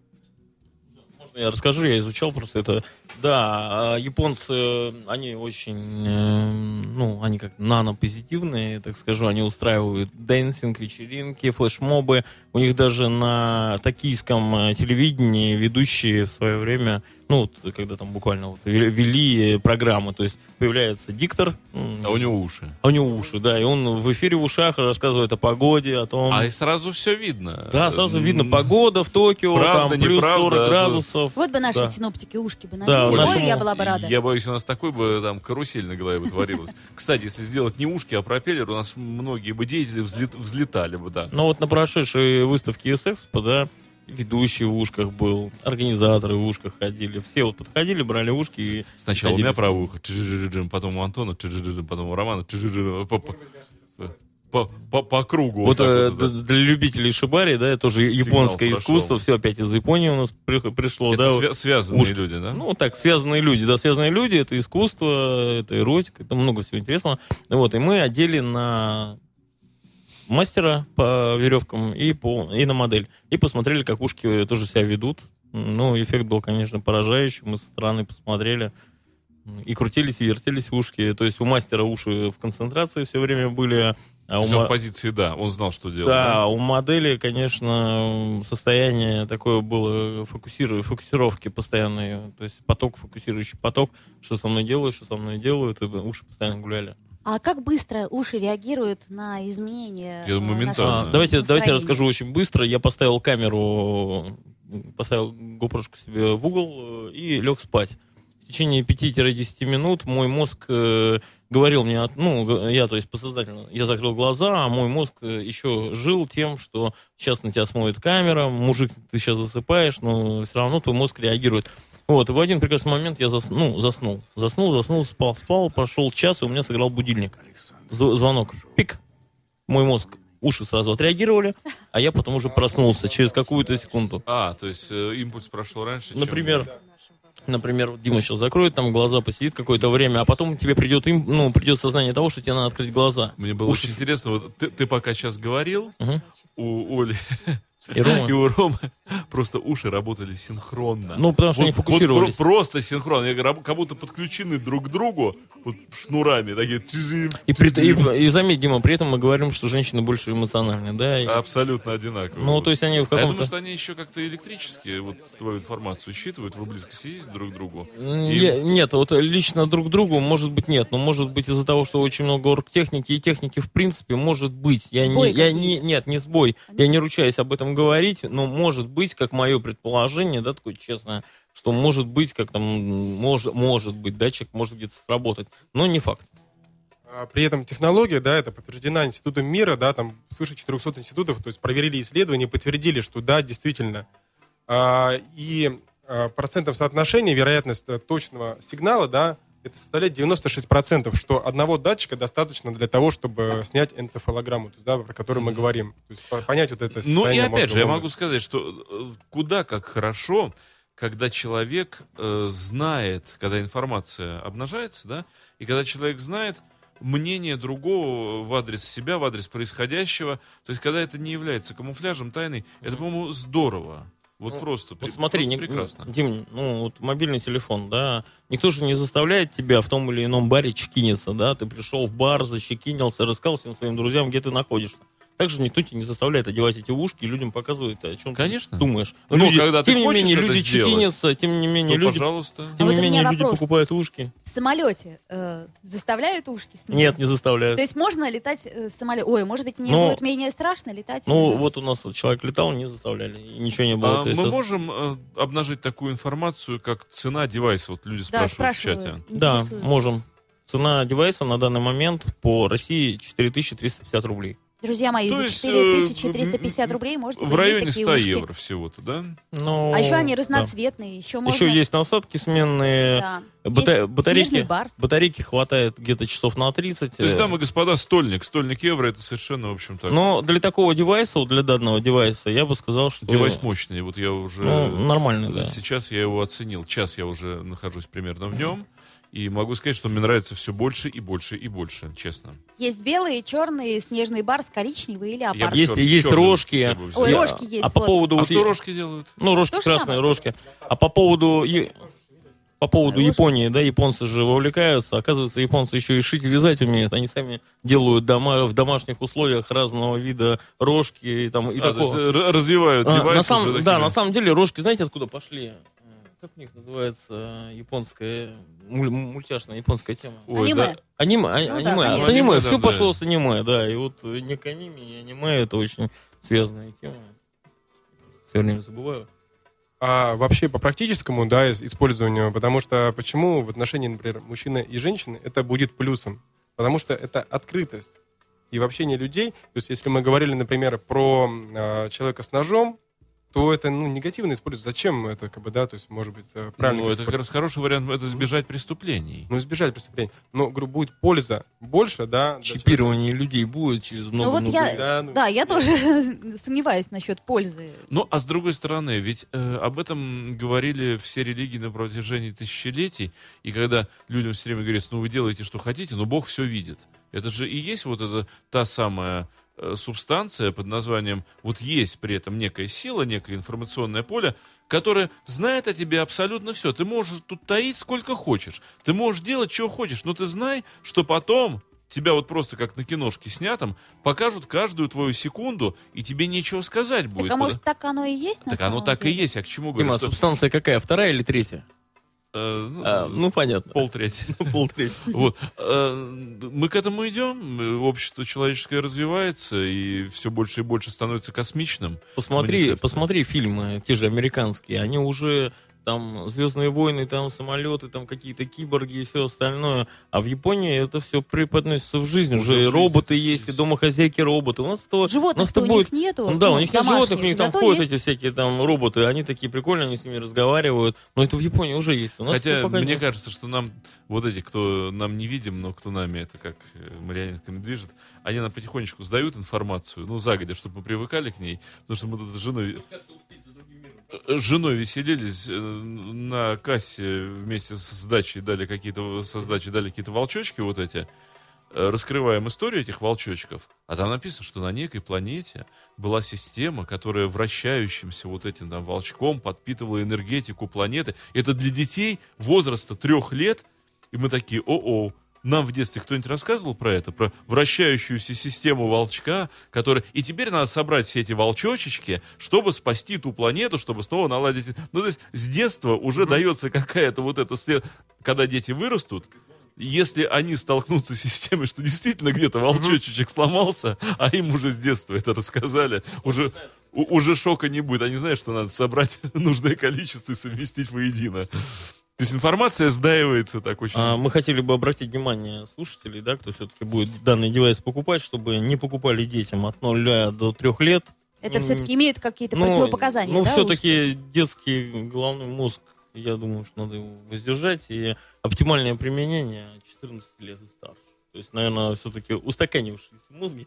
Можно Я расскажу, я изучал просто это. Да, а японцы, они очень, э, ну, они как нано-позитивные, так скажу, они устраивают dancing, вечеринки, флешмобы. У них даже на токийском э, телевидении ведущие в свое время, ну, вот, когда там буквально вот вели- программы, то есть появляется диктор, А у него уши. а у него уши, да, и он в эфире в ушах рассказывает о погоде, о том... А и сразу все видно. Да, сразу видно погода в Токио, Правда, там плюс неправда, 40 да. градусов. Вот бы наши Да. синоптики ушки бы Да, надели. нашему- Ой, я была бы рада. Я боюсь, у нас такой бы там карусель на голове бы творилась. Кстати, если сделать не ушки, а пропеллер, у нас многие бы деятели взлет- взлетали бы, да. Ну вот на прошедшей выставке S-Expo, да, ведущий в ушках был, организаторы в ушках ходили. Все вот подходили, брали ушки и... Сначала у меня правое ухо, потом у Антона, потом у Романа, по- по- по- кругу. Вот так э, вот, да. для любителей шибари, да, это тоже Сигнал японское прошел. искусство, все опять из Японии у нас при- пришло, Это да. свя- вот. связанные ушки. люди, да? Ну, так, связанные люди, да, связанные люди, это искусство, это эротика, это много всего интересного. Вот, и мы одели на мастера по веревкам и, по, и на модель. И посмотрели, как ушки тоже себя ведут. Ну, эффект был, конечно, поражающий. Мы со стороны посмотрели. И крутились, и вертелись ушки. То есть у мастера уши в концентрации все время были. А у, Всё ма- в позиции «да», он знал, что делать. да, у модели, конечно, состояние такое было фокусиру- фокусировки постоянные, то есть поток, фокусирующий поток, что со мной делают, что со мной делают, и уши постоянно гуляли. А как быстро уши реагируют на изменения? Я э, нашего моментально. А, давайте, давайте я расскажу очень быстро. Я поставил камеру, поставил GoPro себе в угол э, и лег спать. В течение 5-10 минут мой мозг э, говорил мне, ну, я, то есть, подсознательно, я закрыл глаза, а мой мозг э, еще жил тем, что сейчас на тебя смотрит камера, мужик, ты сейчас засыпаешь, но все равно твой мозг реагирует. Вот, и в один прекрасный момент я зас, ну, заснул. Заснул, заснул, спал, спал, прошел час, и у меня сыграл будильник. З- звонок. Пик. Мой мозг уши сразу отреагировали, а я потом уже проснулся через какую-то секунду. А, то есть э, импульс прошел раньше, чем- Например, например, вот Дима сейчас закроет там глаза, посидит какое-то время, а потом тебе придет, им, ну, придет сознание того, что тебе надо открыть глаза. Мне было Уши очень интересно, вот ты, ты пока сейчас говорил, у Оли И Рома. и у Ромы просто уши работали синхронно. Ну, потому что они фокусировались. про- просто синхронно, Я говорю, как будто подключены друг к другу вот, шнурами, такие И, при- и, и заметь, Дима, при этом мы говорим, что женщины больше эмоциональны, да? и- абсолютно одинаковые. ну, то есть они в А я думаю, каком-то... что они еще как-то электрически вот твою информацию считывают, вы близко сидите друг к другу. И- я- нет, вот лично друг другу, может быть, нет. Но может быть из-за того, что очень много оргтехники и техники, в принципе, может быть. Я Сбой не, я не, нет, не сбой. Я не ручаюсь об этом говорить, но может быть, как мое предположение, да, такое честное, что может быть, как там, может, может быть, датчик может где-то сработать. Но не факт. А, При этом технология, да, это подтверждена Институтом мира, да, там свыше 400 институтов, то есть проверили исследования, подтвердили, что да, действительно. А, И а, процентов соотношения вероятность э, точного сигнала, да, это составляет 96%, что одного датчика достаточно для того, чтобы снять энцефалограмму, то есть, да, про которую мы говорим. То есть по- понять вот это Ну и опять же, я могу сказать, что э, куда как хорошо, когда человек э, знает, когда информация обнажается, да, и когда человек знает мнение другого в адрес себя, в адрес происходящего, то есть когда это не является камуфляжем, тайной, это, по-моему, здорово. Вот Ну, просто, Вот смотри, просто не- прекрасно. Дим, ну вот мобильный телефон, да, никто же не заставляет тебя в том или ином баре чекиниться, да, ты пришел в бар, зачекинился, рассказал всем своим друзьям, где ты находишься. Также никто тебя не заставляет одевать эти ушки и людям показывает, о чем Конечно. ты думаешь. Ну, Люди- когда ты тем не менее, люди сделать, чекинятся, тем не менее, люди, пожалуйста. тем А не менее, люди вопрос. покупают ушки. В самолете э, заставляют ушки снимать? Нет, не заставляют. То есть можно летать э, с самолета? Ой, может быть, мне Ну, будет менее страшно летать? Ну, вот у нас человек летал, не заставляли, и ничего не было. А мы можем э, обнажить такую информацию, как цена девайса? Вот люди да, спрашивают, в спрашивают. чате. Да, можем. Цена девайса на данный момент по России 4350 рублей. Друзья мои, То за есть, 4350 э, рублей можете В районе такие 100 ушки. евро всего-то, да? Ну, А еще они да. разноцветные, еще можно... Еще есть насадки сменные. Да. Бата- Есть батарейки, батарейки хватает где-то часов на 30. То есть, э, дамы и господа, стольник. Стольник евро это совершенно, в общем, так. Но для такого девайса, вот для данного девайса, я бы сказал, что... Девайс мощный. Вот я уже... Ну, нормальный, да. Сейчас я его оценил. Час я уже нахожусь примерно в нем. И могу сказать, что мне нравится все больше и больше и больше, честно. Есть белые, черные, снежный барс, коричневый и Я леопард. Есть, чёр- есть чёрный рожки. Ой, Я- рожки есть, А по вот. поводу... А вот что и- рожки делают? Ну, рожки То же красные, самое. рожки. А по поводу... По поводу Рожки. Японии, да, японцы же вовлекаются. Оказывается, японцы еще и шить и вязать умеют. Они сами делают дома, в домашних условиях разного вида рожки и, там, и А, то такого. есть, р- развивают А, на самом, уже да, на самом деле рожки, знаете, откуда пошли? Э, Как у них называется э, японская, муль- мультяшная японская тема? Ой, Аниме. да. Аниме, а- Ну да, аниме. конечно. с аниме, Аниме, все да, пошло да. с аниме, да. И вот э, не к аниме, и аниме это очень связанная тема. Все время забываю. А вообще по практическому, да, ис- использованию, потому что почему в отношении, например, мужчины и женщины это будет плюсом? Потому что это открытость. И в общении людей, то есть если мы говорили, например, про а, человека с ножом, то это ну, негативно используется. Зачем это, как бы, да, то есть, может быть, э, правильно. Ну, это как раз хороший вариант, это избежать преступлений. ну, избежать преступления. Но, говорю, будет польза больше, да. Чипирование людей будет через много Ну вот много я. Да, ну. да, я тоже сомневаюсь насчет пользы. Ну, а с другой стороны, ведь э, об этом говорили все религии на протяжении тысячелетий, и когда людям все время говорят, ну, вы делаете, что хотите, но Бог все видит. Это же и есть вот эта та самая субстанция под названием, вот есть при этом некая сила, некое информационное поле, которое знает о тебе абсолютно все. Ты можешь тут таить сколько хочешь, ты можешь делать, что хочешь, но ты знай, что потом тебя вот просто как на киношке снятом покажут каждую твою секунду, и тебе нечего сказать будет. Так а может так оно и есть на Так оно самом так и есть. А к чему Дима, говорю? что, субстанция какая? Вторая или третья? Э, ну, А, ну, понятно. полтреть. Полтретья. Вот. Э, Мы к этому идем. э, Общество человеческое развивается и все больше и больше становится космичным. Посмотри, посмотри фильмы, те же американские, они уже там Звездные войны, там самолеты, там какие-то киборги и все остальное. А в Японии это все преподносится в жизнь. Уже Уже, и жизнь роботы это есть, и домохозяйки роботы. У нас то, у нас то у будет- них нету. Ну, да, у ну, них нет животных, у них там зато ходят есть- эти всякие там роботы, они такие прикольные, они с ними разговаривают. Но это в Японии уже есть. У нас Хотя пока мне нет. кажется, что нам, вот эти, кто нам не видим, но кто нами это как э, марионетками движет, они нам потихонечку сдают информацию, ну, загодя, чтобы мы привыкали к ней, потому что мы тут с женой... э, с женой веселились э, на кассе вместе с сдачей дали какие-то со сдачей дали какие-то волчочки вот эти Э, раскрываем историю этих волчочков а там написано что на некой планете была система которая вращающимся вот этим там волчком подпитывала энергетику планеты. Это для детей возраста трех лет и мы такие о-о нам в детстве кто-нибудь рассказывал про это, про вращающуюся систему волчка, которая... И теперь надо собрать все эти волчочечки, чтобы спасти ту планету, чтобы снова наладить... Ну, то есть с детства уже дается какая-то вот эта... след- Когда дети вырастут, если они столкнутся с системой, что действительно где-то волчочек сломался, а им уже с детства это рассказали, уже, у- уже шока не будет. Они знают, что надо собрать нужное количество и совместить воедино. То есть информация сдаивается так очень... А, мы хотели бы обратить внимание слушателей, да, кто все-таки будет данный девайс покупать, чтобы не покупали детям от 0 до 3 лет. Это все-таки имеет какие-то Ну, противопоказания, Ну, да? все-таки детский головной мозг, я думаю, что надо его воздержать. И оптимальное применение 14 лет и старше. То есть, наверное, все-таки устаканившиеся мозги,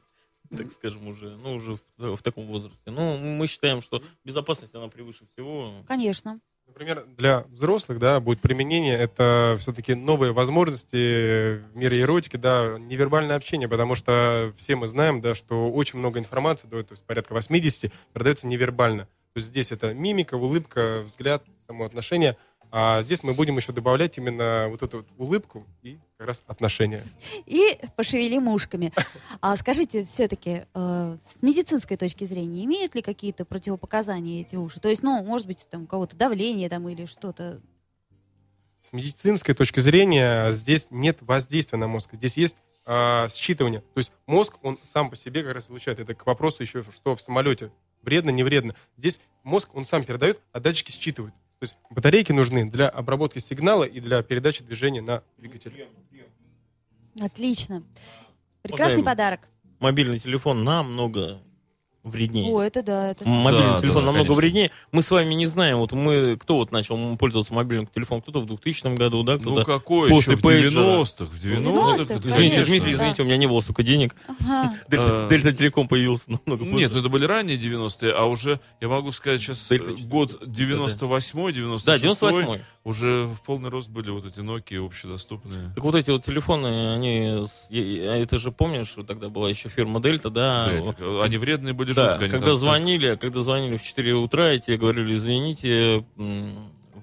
так скажем, уже, ну, уже в, в таком возрасте. Ну, мы считаем, что безопасность, она превыше всего. Конечно. Например, для взрослых, да, будет применение, это все-таки новые возможности в мире эротики, да, невербальное общение, потому что все мы знаем, да, что очень много информации, да, то есть порядка 80, продается невербально. То есть здесь это мимика, улыбка, взгляд, само отношение, а здесь мы будем еще добавлять именно вот эту вот улыбку и как раз отношения. И пошевелим ушками. А скажите, все-таки, э, с медицинской точки зрения, имеют ли какие-то противопоказания эти уши? То есть, ну, может быть, там у кого-то давление там или что-то. С медицинской точки зрения здесь нет воздействия на мозг. Здесь есть а, считывание. То есть мозг, он сам по себе как раз излучает. Это к вопросу еще, что в самолете вредно, не вредно. Здесь мозг, он сам передает, а датчики считывают. То есть батарейки нужны для обработки сигнала и для передачи движения на двигатель. Отлично. Прекрасный Уважаемый. подарок. Мобильный телефон намного вреднее. О, это да, это Мобильный Да, телефон да, намного конечно. вреднее. Мы с вами не знаем, вот мы, кто вот начал пользоваться мобильным телефоном, кто-то в 2000 году, да, кто-то... Ну какой после еще? В пейджера. 90-х. В 90-х. 90-х, это, Извините, Дмитрий, да. извините, у меня не было столько денег. Ага. Дельта, А. Дельта Телеком появился намного позже. Нет, ну это были ранние 90-е, а уже, я могу сказать, сейчас Дельта год 98-й, 96 Да, 98 уже в полный рост были вот эти Nokia общедоступные. Так вот эти вот телефоны, они, я- это же помнишь, что тогда была еще фирма Дельта, да? Да, они вредные были Да, жутко. когда там- звонили, когда звонили в 4 утра, и тебе говорили, извините,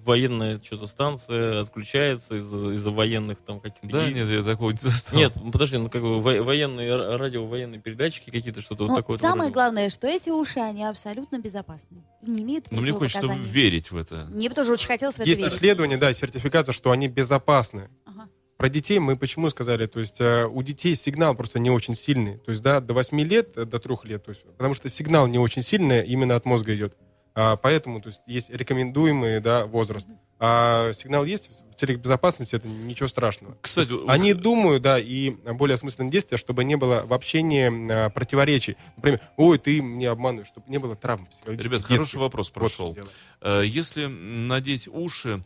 военная что-то станция отключается из-за из-за военных там каких-то... Да, И- нет, я такого не застал. Нет, подожди, ну как бы во- военные радио, военные передатчики какие-то, что-то вот Но такое. Ну, самое главное, что эти уши, они абсолютно безопасны. И не имеют Но мне хочется противопоказаний. верить в это. Мне бы тоже очень хотелось в это Есть верить. исследования, да, сертификация, что они безопасны. Ага. Про детей мы почему сказали? То есть э, у детей сигнал просто не очень сильный. То есть, да, до 8 лет, э, до 3 лет. То есть, потому что сигнал не очень сильный, именно от мозга идет. А, поэтому то есть, есть рекомендуемый да, возраст. А сигнал есть в целях безопасности, это ничего страшного. Кстати, есть вот- они думают, да, и более осмысленные действия, чтобы не было в общении а, противоречий. Например, ой, ты мне обманываешь, чтобы не было травм психологических. Ребят, хороший детских. вопрос Вот в чем прошел. дело. Э, Если надеть уши,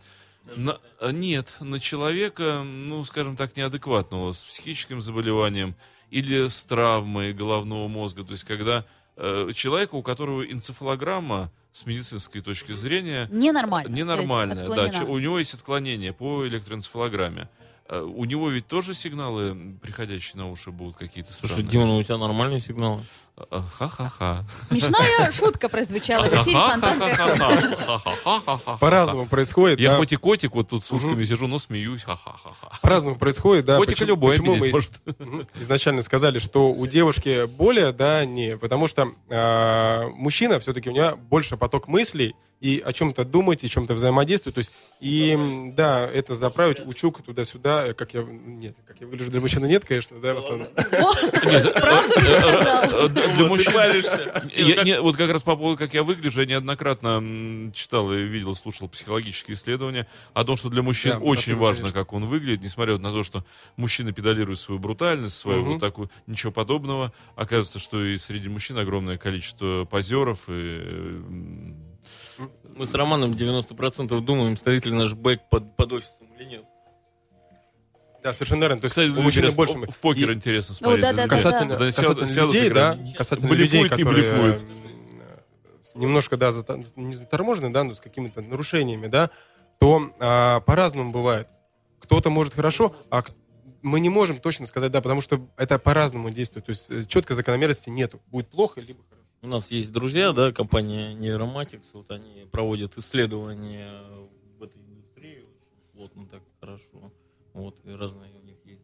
на- э, нет, на человека, ну, скажем так, неадекватного, с психическим заболеванием или с травмой головного мозга, то есть когда человека, у которого энцефалограмма с медицинской точки зрения Ненормально. ненормальная, есть да, отклонена. у него есть отклонение по электроэнцефалограмме. Э, У него ведь тоже сигналы, приходящие на уши, будут какие-то Слушай, странные. Дима, у тебя нормальные сигналы. Ха-ха-ха. Смешная шутка прозвучала в эфире. По-разному происходит. Я да. хоть и котик, вот тут с ушками сижу, но смеюсь. Ха-ха-ха. По-разному происходит, да. Котика Почему- любой почему мы может. изначально сказали, что у девушки более, да, не, потому что а, мужчина все-таки у него больше поток мыслей и о чем-то думать, и о чем-то взаимодействовать. То есть, и да, это заправить учук туда-сюда, как я, нет, как я выгляжу для мужчины, нет, конечно, да, в основном. Правду сказал? Для мужчин... вот как раз по поводу, как я выгляжу, я неоднократно читал и видел, слушал психологические исследования о том, что для мужчин очень важно, как он выглядит, несмотря на то, что мужчины педалируют свою брутальность, свою вот такую, ничего подобного. Оказывается, что и среди мужчин огромное количество позеров и... Мы с Романом 90% думаем, стоит ли наш бэк под, под офисом или нет. Да, совершенно верно. То есть Кстати, у мужчин интересно, больше... в- в покер И интересно О, смотреть. да, за да, да, Касательно, Да, касательно сядут людей, да, касательно людей, которые э, немножко, да, не заторможены, да, но с какими-то нарушениями, да, то а, по-разному бывает. Кто-то может хорошо, а мы не можем точно сказать, да, потому что это по-разному действует. То есть э, четкой закономерности нету. Будет плохо, либо хорошо. У нас есть друзья, да, компания Neuromatics, вот они проводят исследования в этой индустрии очень плотно, так хорошо. Вот, и разные у них есть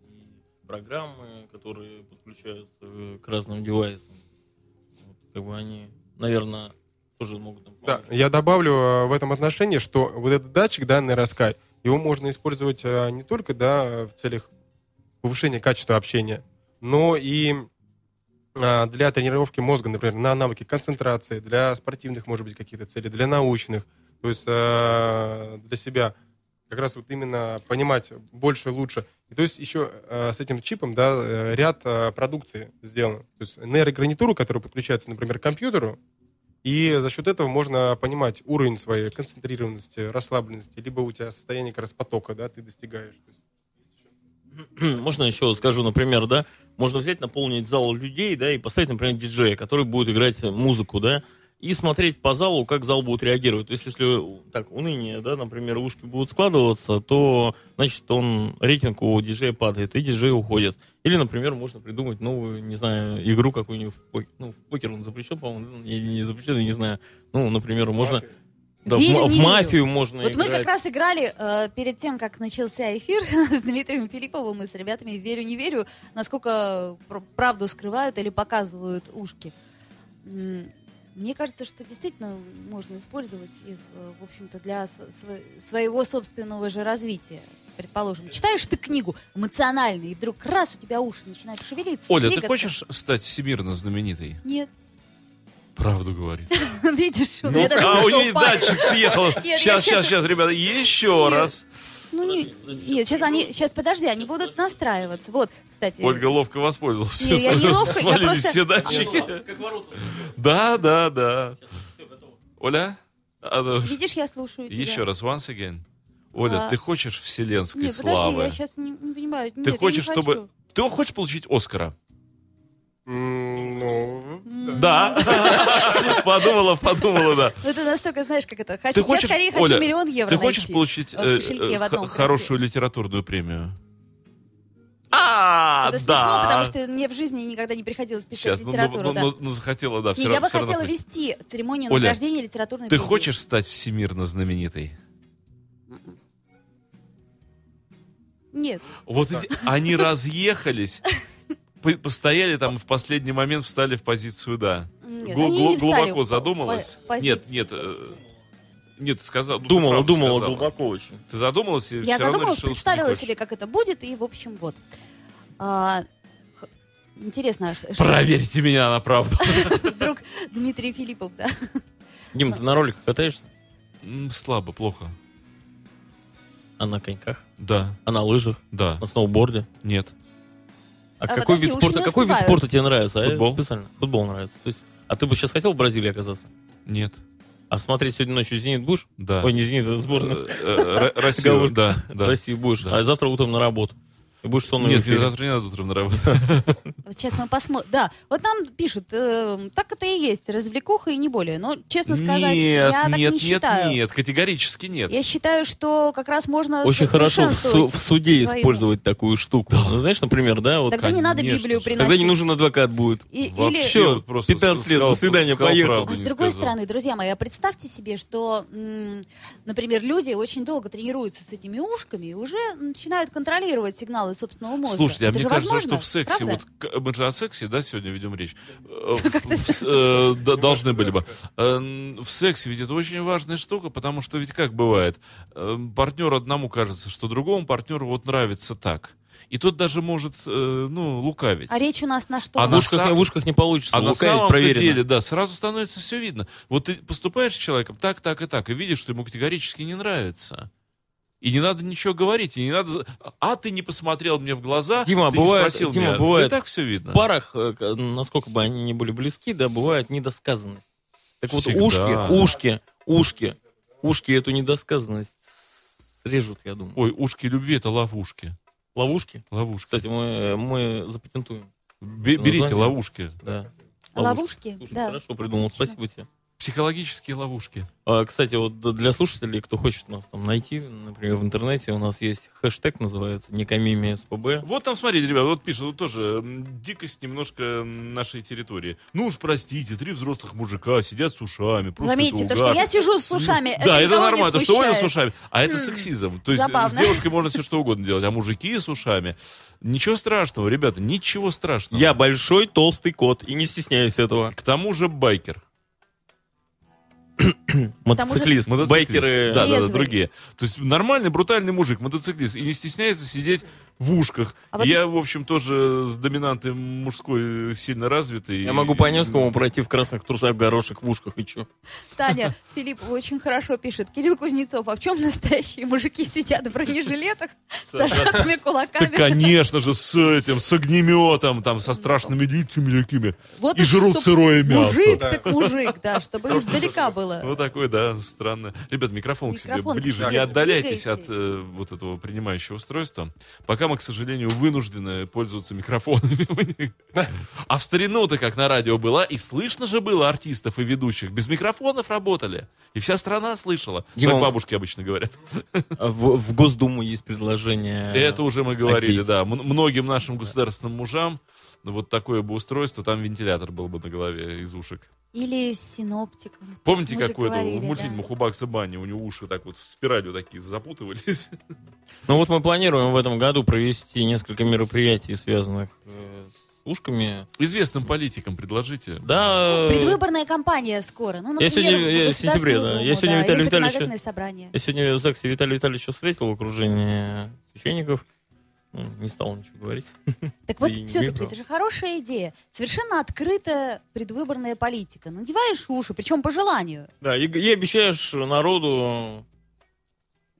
и программы, которые подключаются э, к разным девайсам. Вот, как бы они, наверное, тоже могут нам Да, помочь. я добавлю э, в этом отношении, что вот этот датчик, да, Neuroskay, его можно использовать э, не только, да, в целях повышения качества общения, но и а, для тренировки мозга, например, на навыки концентрации, для спортивных, может быть, каких-то целей, для научных, то есть для себя как раз вот именно понимать больше, лучше. И то есть еще э, с этим чипом, да, э, ряд э, продукции сделан. То есть нейрогарнитуру, которая подключается, например, к компьютеру, и за счет этого можно понимать уровень своей концентрированности, расслабленности, либо у тебя состояние как раз потока, да, ты достигаешь. Можно еще скажу, например, да, можно взять, наполнить зал людей, да, и поставить, например, диджея, который будет играть музыку, да, и смотреть по залу, как зал будет реагировать. То есть, если так, уныние, да, например, ушки будут складываться, то, значит, он, рейтинг у диджея падает, и диджей уходит. Или, например, можно придумать новую, не знаю, игру какую-нибудь в покер. Ну, в покер он запрещен, по-моему, или не запрещен, я не знаю. Ну, например, можно... Да, в, Верю, в верю. мафию можно Вот мы играть. как раз играли э, перед тем, как начался эфир с Дмитрием Филипповым и с ребятами «Верю, не верю», насколько пр- правду скрывают или показывают ушки. Мне кажется, что действительно можно использовать их, э, в общем-то, для св- св- своего собственного же развития. Предположим, читаешь ты книгу эмоциональную, и вдруг раз у тебя уши начинают шевелиться. Оля, ты двигаться. хочешь стать всемирно знаменитой? Нет. Правду говорит. Видишь, у меня даже А, у нее датчик съехал. Сейчас, сейчас, сейчас, ребята, еще раз. Ну, не- нет, сейчас они, сейчас подожди, они будут настраиваться. Вот, кстати. Ольга ловко воспользовалась. Не, я не ловко, я Свалились просто- все датчики. Да, да, да. Оля? А, Видишь, я слушаю тебя. Еще раз, once again. Оля, А. ты хочешь вселенской Нет, подожди, славы? я сейчас не, не понимаю. Ты Нет, я хочешь, не чтобы... Ты хочешь получить Оскара? Ну, Да. Подумала, подумала, да. Ну, это настолько, знаешь, как это. Хочу, Ты я хочешь, скорее хочу миллион евро ты хочешь получить э, э, хорошую литературную премию? А, Это да. смешно, потому что мне в жизни никогда не приходилось писать Сейчас, ну, литературу, ну, да. ну, ну, захотела, да. Не, всё я равно- бы равно хотела хочешь. вести церемонию Оля, награждения литературной Ты премии. хочешь стать всемирно знаменитой? Нет. Вот эти- они разъехались, постояли там и в последний момент встали в позицию «да». Нет, Гл- они гл- не встали глубоко задумалась? по- Нет, нет. э, Нет, сказал. ну, ты Думала, думала сказала. глубоко очень. Ты задумалась и Я задумалась, решила, что не представила себе, как это будет, и, в общем, вот. А, х- интересно, что Проверьте меня на правду. вдруг Дмитрий Филиппов, да? Дим, ты на роликах катаешься? Слабо, плохо. А на коньках? Да, А на лыжах? да, На сноуборде? нет. А, А, какой подожди, вид спорта? Какой вид спорта тебе нравится? А Футбол. специально. Футбол нравится. То есть, а ты бы сейчас хотел в Бразилии оказаться? Нет, А смотреть сегодня ночью Зенит будешь? да. Ой, не Зенит, а сборную. Э, э, Россию, да, да. России будешь. А завтра утром на работу. И будешь сонным в Нет, мне завтра не надо утром на работу. Сейчас мы посмотрим. Да, вот нам пишут, э, так это и есть, развлекуха и не более. Но, честно сказать, Нет, я так нет, не нет, считаю. нет, категорически нет. Я считаю, что как раз можно Очень хорошо в, су- совершенствовать в суде использовать такую штуку. Ну, знаешь, например, да, вот Тогда не надо конечно Библию приносить. Тогда не нужен адвокат будет. И- Вообще или... Всё, вот просто 15 лет, сказал- до свидания, поехал. А с другой сказал. стороны, друзья мои, а представьте себе, что, м, например, люди очень долго тренируются с этими ушками и уже начинают контролировать сигналы собственного мозга. Слушайте, а Это мне же кажется, возможно, что в сексе, правда? вот мы же о сексе, да, сегодня ведем речь, Э, в- в э, должны были бы. Э, В сексе ведь это очень важная штука, потому что ведь как бывает, партнер одному кажется, что другому партнеру вот нравится так. и тот даже может, э, ну, лукавить. А речь у нас на что? А В на ушках, сам- в ушках не получится. А на лукавить самом проверено. деле, да, сразу становится все видно. Вот ты поступаешь с человеком так, так и так, и видишь, что ему категорически не нравится. И не надо ничего говорить, и не надо... А ты не посмотрел мне в глаза, Дима, ты бывает- не спросил Дима, меня. бывает и так все видно. В парах, э, насколько бы они ни были близки, да, бывает недосказанность. Так вот, Всегда. ушки, ушки, ушки, ушки эту недосказанность срежут, я думаю. Ой, ушки любви это ловушки. Ловушки. Ловушки. Кстати, мы, мы запатентуем. Бе- берите название. ловушки. Да. Ловушки? Слушай, Да. хорошо придумал, Отлично. спасибо тебе. Психологические ловушки. А, Кстати, вот для слушателей, кто хочет нас там найти, например, в интернете, у нас есть хэштег, называется «Некомимия СПБ». Вот там, смотрите, ребят, вот пишут, вот тоже дикость немножко нашей территории. Ну уж простите, три взрослых мужика сидят с ушами. Просто Заметьте, то, что я сижу с ушами, это Да, это не нормально, то, что Оля с ушами. А это М, сексизм. То есть забавно. с девушкой можно все что угодно делать, а мужики с ушами. Ничего страшного, ребята, ничего страшного. Я большой толстый кот и не стесняюсь этого. К тому же байкер. Мотоциклист, Мотоциклист. байкеры. Да, да, да, другие. То есть нормальный, брутальный мужик, мотоциклист, и не стесняется сидеть в ушках. А вот- Я, в общем, тоже с доминантой мужской сильно развитый. Я могу по Невскому пройти в красных трусах, в горошек, в ушках и чё. Таня, Филипп очень хорошо пишет. Кирилл Кузнецов, а в чем настоящие мужики сидят в бронежилетах с зажатыми Да, кулаками? конечно же, с этим, с огнеметом, там, со страшными лицами такими. Вот и жрут сырое мясо. Мужик так мужик, да, чтобы издалека было. Вот такой, да, странно. Ребят, микрофон, к себе ближе. Не отдаляйтесь от э, вот этого принимающего устройства. Пока мы, к сожалению, вынуждены пользоваться микрофонами. А в старину-то как на радио было, и слышно же было артистов и ведущих. Без микрофонов работали. И вся страна слышала. Дима, Так бабушки обычно говорят. В, в Госдуму есть предложение. Это уже мы говорили, да. Многим нашим государственным мужам вот такое бы устройство, там вентилятор был бы на голове из ушек. Или с синоптиком. Помните, Мы же как у этого, говорили, в мультфильмах да. у Бакса Банни, у него уши так вот в спиралью такие запутывались. Ну вот мы планируем в этом году провести несколько мероприятий, связанных э, с ушками. Известным политикам предложите. Да, э, Предвыборная кампания скоро. Ну, например, сегодня- в я в Государственную сентябре, да. Думу, Я сегодня да, Витальевича- законодательное собрание. я сегодня в ЗАГСе Виталия Витальевича встретил в окружении священников. Ну, Не стал ничего говорить. Так вот, все-таки, это же хорошая идея. Совершенно открытая предвыборная политика. Надеваешь уши, причем по желанию. Да, и, и обещаешь народу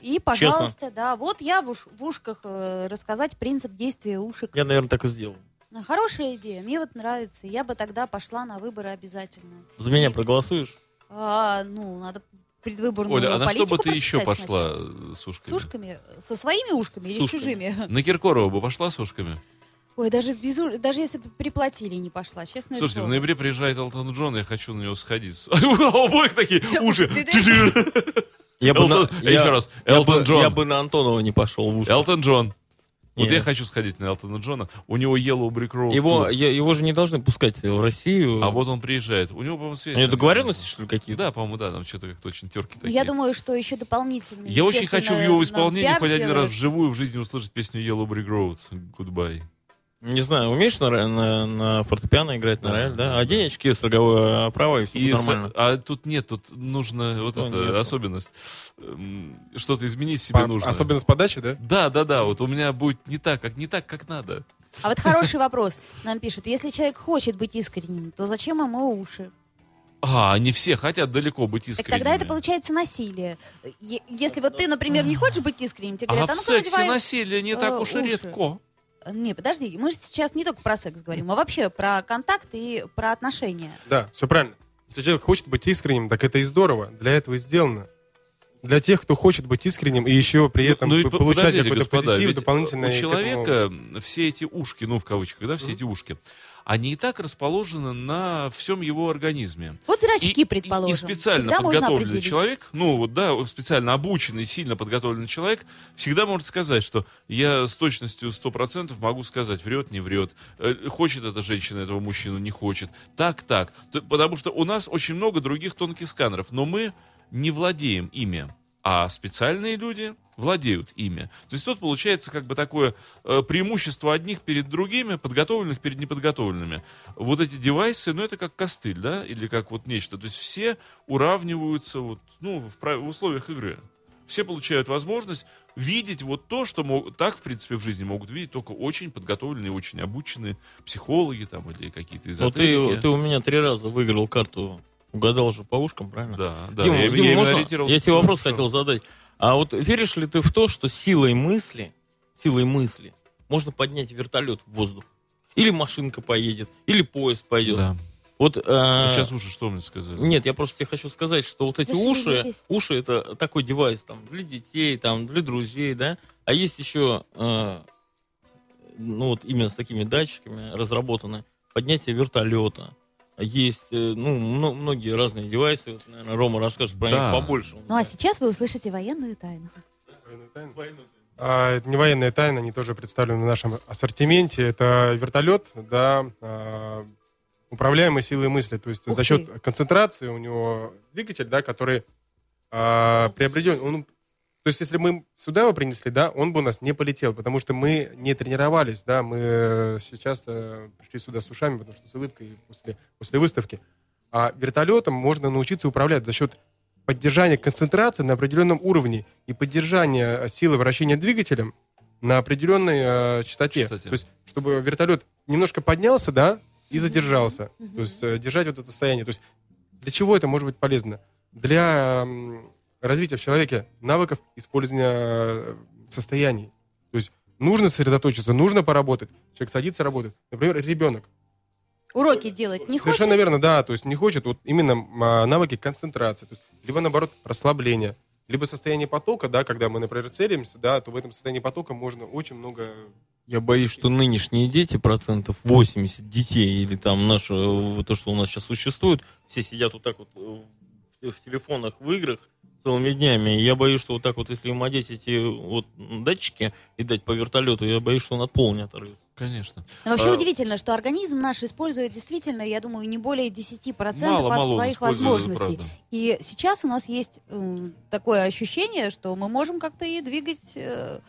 И, пожалуйста, да, вот я в, уш- в ушках э, рассказать принцип действия ушек. Я, наверное, так и сделал. Ну, Хорошая идея, мне вот нравится. Я бы тогда пошла на выборы обязательно. За меня И- проголосуешь? А, ну, надо предвыборную Оля, а на что бы ты еще пошла сначала. э, с ушками? С ушками? Со своими ушками или с чужими? На Киркорова бы пошла с ушками? Ой, даже, без, даже если бы приплатили, не пошла, честно Слушайте, в слово. ноябре приезжает Элтон Джон, я хочу на него сходить. У обоих такие уши. Я бы на- еще раз, я Элтон бы- Джон. Я бы на Антонова не пошел в уши. Элтон Джон. Вот я хочу сходить на Элтона Джона. У него Yellow Brick Road. Его, я- его же не должны пускать в Россию. А вот он приезжает. У него, по-моему, связь. У него договоренности, что ли, какие-то? Да, по-моему, да, там что-то как-то очень терки такие. Я думаю, что еще дополнительно. Я очень хочу в его исполнении хоть один раз вживую в жизни услышать песню Yellow Brick Road. Goodbye. Не знаю, умеешь на, на, на фортепиано играть, на Да, рояль, да? да, А да. денежки с роговой оправой, все И с- нормально. а тут нет, тут нужно вот Ну, эта нет. особенность. Эм, Что-то изменить себе По- нужно. Особенность подачи, да? Да, да, да. Вот у меня будет не так, как не так, как надо. А вот хороший вопрос нам пишет. Если человек хочет быть искренним, то зачем ему уши? А, не все хотят далеко быть Так искренними. тогда это получается насилие. Е- Если вот ты, например, не хочешь быть искренним, тебе А говорят, а в ну-ка сексе надевай... насилие не так э, уж и редко. Не, подожди, мы же сейчас не только про секс говорим, а вообще про контакт и про отношения. Да, все правильно. Если человек хочет быть искренним, так это и здорово. Для этого и сделано. Для тех, кто хочет быть искренним и еще при этом Ну и п- по- получать какой-то господа, позитив ведь дополнительный. У к этому. человека все эти ушки, ну в кавычках, да, все эти ушки, они и так расположены на всем его организме. Вот зрачки, И- предположим. И, специально Всегда подготовленный человек, ну вот да, специально обученный, сильно подготовленный человек, всегда может сказать, что я с точностью 100% могу сказать, врет, не врет, э, хочет эта женщина этого мужчину, не хочет. Так, так. Потому что у нас очень много других тонких сканеров, но мы не владеем ими. А специальные люди владеют ими. То есть тут получается как бы такое э, преимущество одних перед другими, подготовленных перед неподготовленными. Вот эти девайсы, ну это как костыль, да, или как вот нечто. То есть все уравниваются вот, ну, в, прав- в условиях игры. все получают возможность видеть вот то, что мог- так, в принципе, в жизни могут видеть только очень подготовленные, очень обученные психологи там или какие-то эзотерики. ты, ты у меня три раза выиграл карту, угадал же по ушкам, правильно? Да, да. Дима, я, Дима, я можно? Я тебе вопрос что- хотел задать. А вот веришь ли ты в то, что силой мысли, силой мысли можно поднять вертолет в воздух? Или машинка поедет, или поезд пойдет. Да. Вот, а, Сейчас уже что мне сказали? Нет, я просто тебе хочу сказать, что вот эти уши, уши это такой девайс там для детей, там для друзей, да. А есть еще, э, ну вот именно с такими датчиками разработаны поднятие вертолета. Есть, э, ну, мно- многие разные девайсы. Вот, наверное, Рома расскажет про Да. них побольше. Ну а сейчас вы услышите военную тайну. Военная тайна? А, это не военная тайна, они тоже представлены в нашем ассортименте. Это вертолет, да, а, управляемый силой мысли. То есть Ух за счет концентрации у него двигатель, да, который а, приобретен. Он, то есть если мы сюда его принесли, да, он бы у нас не полетел, потому что мы не тренировались, да, мы э, сейчас э, пришли сюда с ушами, потому что с улыбкой после, после выставки. А вертолетом можно научиться управлять за счет поддержания концентрации на определенном уровне и поддержания силы вращения двигателем на определенной э, частоте. Частоте. То есть, чтобы вертолет немножко поднялся, да, и задержался. То есть, э, держать вот это состояние. То есть, для чего это может быть полезно? Для м, развития в человеке навыков использования э, состояний. То есть, нужно сосредоточиться, нужно поработать. Человек садится, работает. Например, ребенок. Уроки делать не Совершенно хочешь? верно, да. То есть не хочет вот именно а, навыки концентрации. То есть, либо, наоборот, расслабление. Либо состояние потока, да, когда мы, например, целимся, да, то в этом состоянии потока можно очень много... Я боюсь, что нынешние дети, процентов 80 детей, или там наше, э, то, что у нас сейчас существует, все сидят вот так вот э, в, в телефонах, в играх целыми днями. И я боюсь, что вот так вот, если им одеть эти вот датчики и дать по вертолету, я боюсь, что он от пола не оторвется. Конечно. Но вообще А- удивительно, что организм наш использует действительно, я думаю, не более 10% Мало, от мало своих возможностей. правда. И сейчас у нас есть м, такое ощущение, что мы можем как-то и двигать э,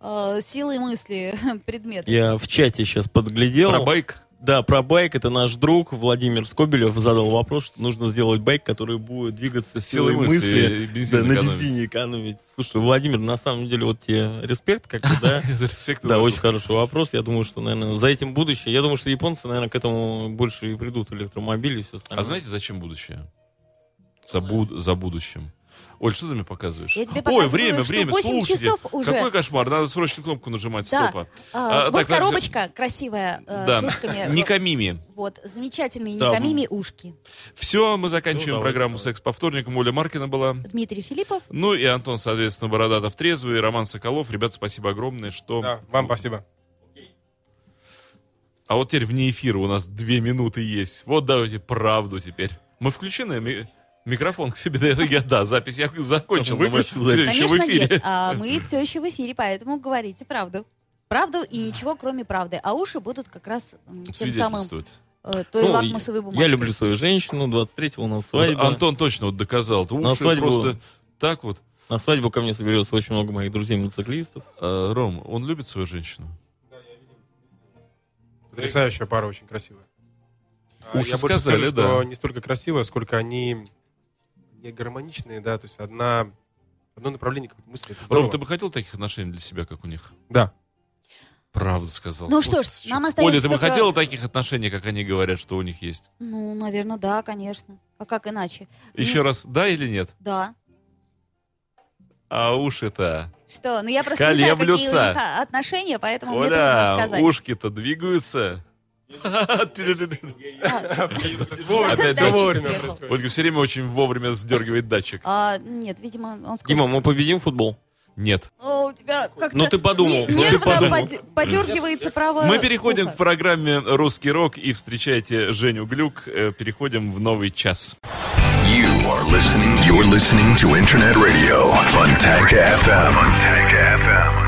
э, силой мысли предметы. Я в чате сейчас подглядел. Про байк? Да, про байк. Это наш друг Владимир Скобелев задал вопрос, что нужно сделать байк, который будет двигаться Силой силой мысли мысли. да, на бензине экономить. Слушай, Владимир, на самом деле, вот тебе респект, как бы, да? Респект Да, очень хороший вопрос. Я думаю, что, наверное, за этим будущее. Я думаю, что японцы, наверное, к этому больше и придут, электромобили и все остальное. А знаете, зачем будущее? За, буд- за будущим. Оль, что ты мне показываешь? Я тебе Ой, показываю, время, что время, 8 слушайте. часов уже. Какой кошмар, надо срочно кнопку нажимать, Да. стопа. А, А, вот так, коробочка красивая э, Да, с ушками. Никамими. Вот, замечательные Да. Никамими ушки. Все, мы заканчиваем Ну, давайте, программу давайте. «Секс по вторникам». Оля Маркина была. Дмитрий Филиппов. Ну и Антон, соответственно, Бородатов трезвый, Роман Соколов. Ребят, спасибо огромное, что... Да, вам спасибо. А вот теперь вне эфира у нас две минуты есть. Вот давайте правду теперь. Мы включены? Ми- Микрофон к себе, да, это я, да, запись я закончил, но мы все еще в эфире. нет. А мы все еще в эфире, поэтому говорите правду. Правду и ничего, кроме правды. А уши будут как раз тем самым э, той Ну, лакмусовой бумажкой. Я люблю свою женщину, 23-го у нас Вот свадьба. Антон точно вот доказал. Это На уши свадьбу- просто так вот. На свадьбу ко мне соберется очень много моих друзей-мотоциклистов. А, Ром, он любит свою женщину? Потрясающая пара, очень красивая. А Уши Я больше сказали, скажу, да. что не столько красивая, сколько они не гармоничные, да, то есть одна, одно направление какой-то мысли. Ром, ты бы хотел таких отношений для себя, как у них? Да. Правду сказал. Ну что ж, чё. нам остается Оля, ты бы только- хотела таких отношений, как они говорят, что у них есть? Ну, наверное, да, конечно. А как иначе? Еще раз, да или нет? Да. А уши-то... Что? Ну, я просто не знаю, какие у них Колеблются. а, отношения, поэтому мне трудно Оля, сказать. ушки-то двигаются. Опять вовремя. Ольга все время очень вовремя сдергивает датчик. А, нет, видимо, он скоро... Дима, мы победим футбол? Нет. О, у тебя как-то Ну, ты подумал, не- ты нервно подергивается правое Мы переходим ухо. к программе «Русский рок» и встречайте Женю Глюк. Э, Переходим в новый час. You are listening. You're listening to Internet Radio Funtank FM. Funtank FM.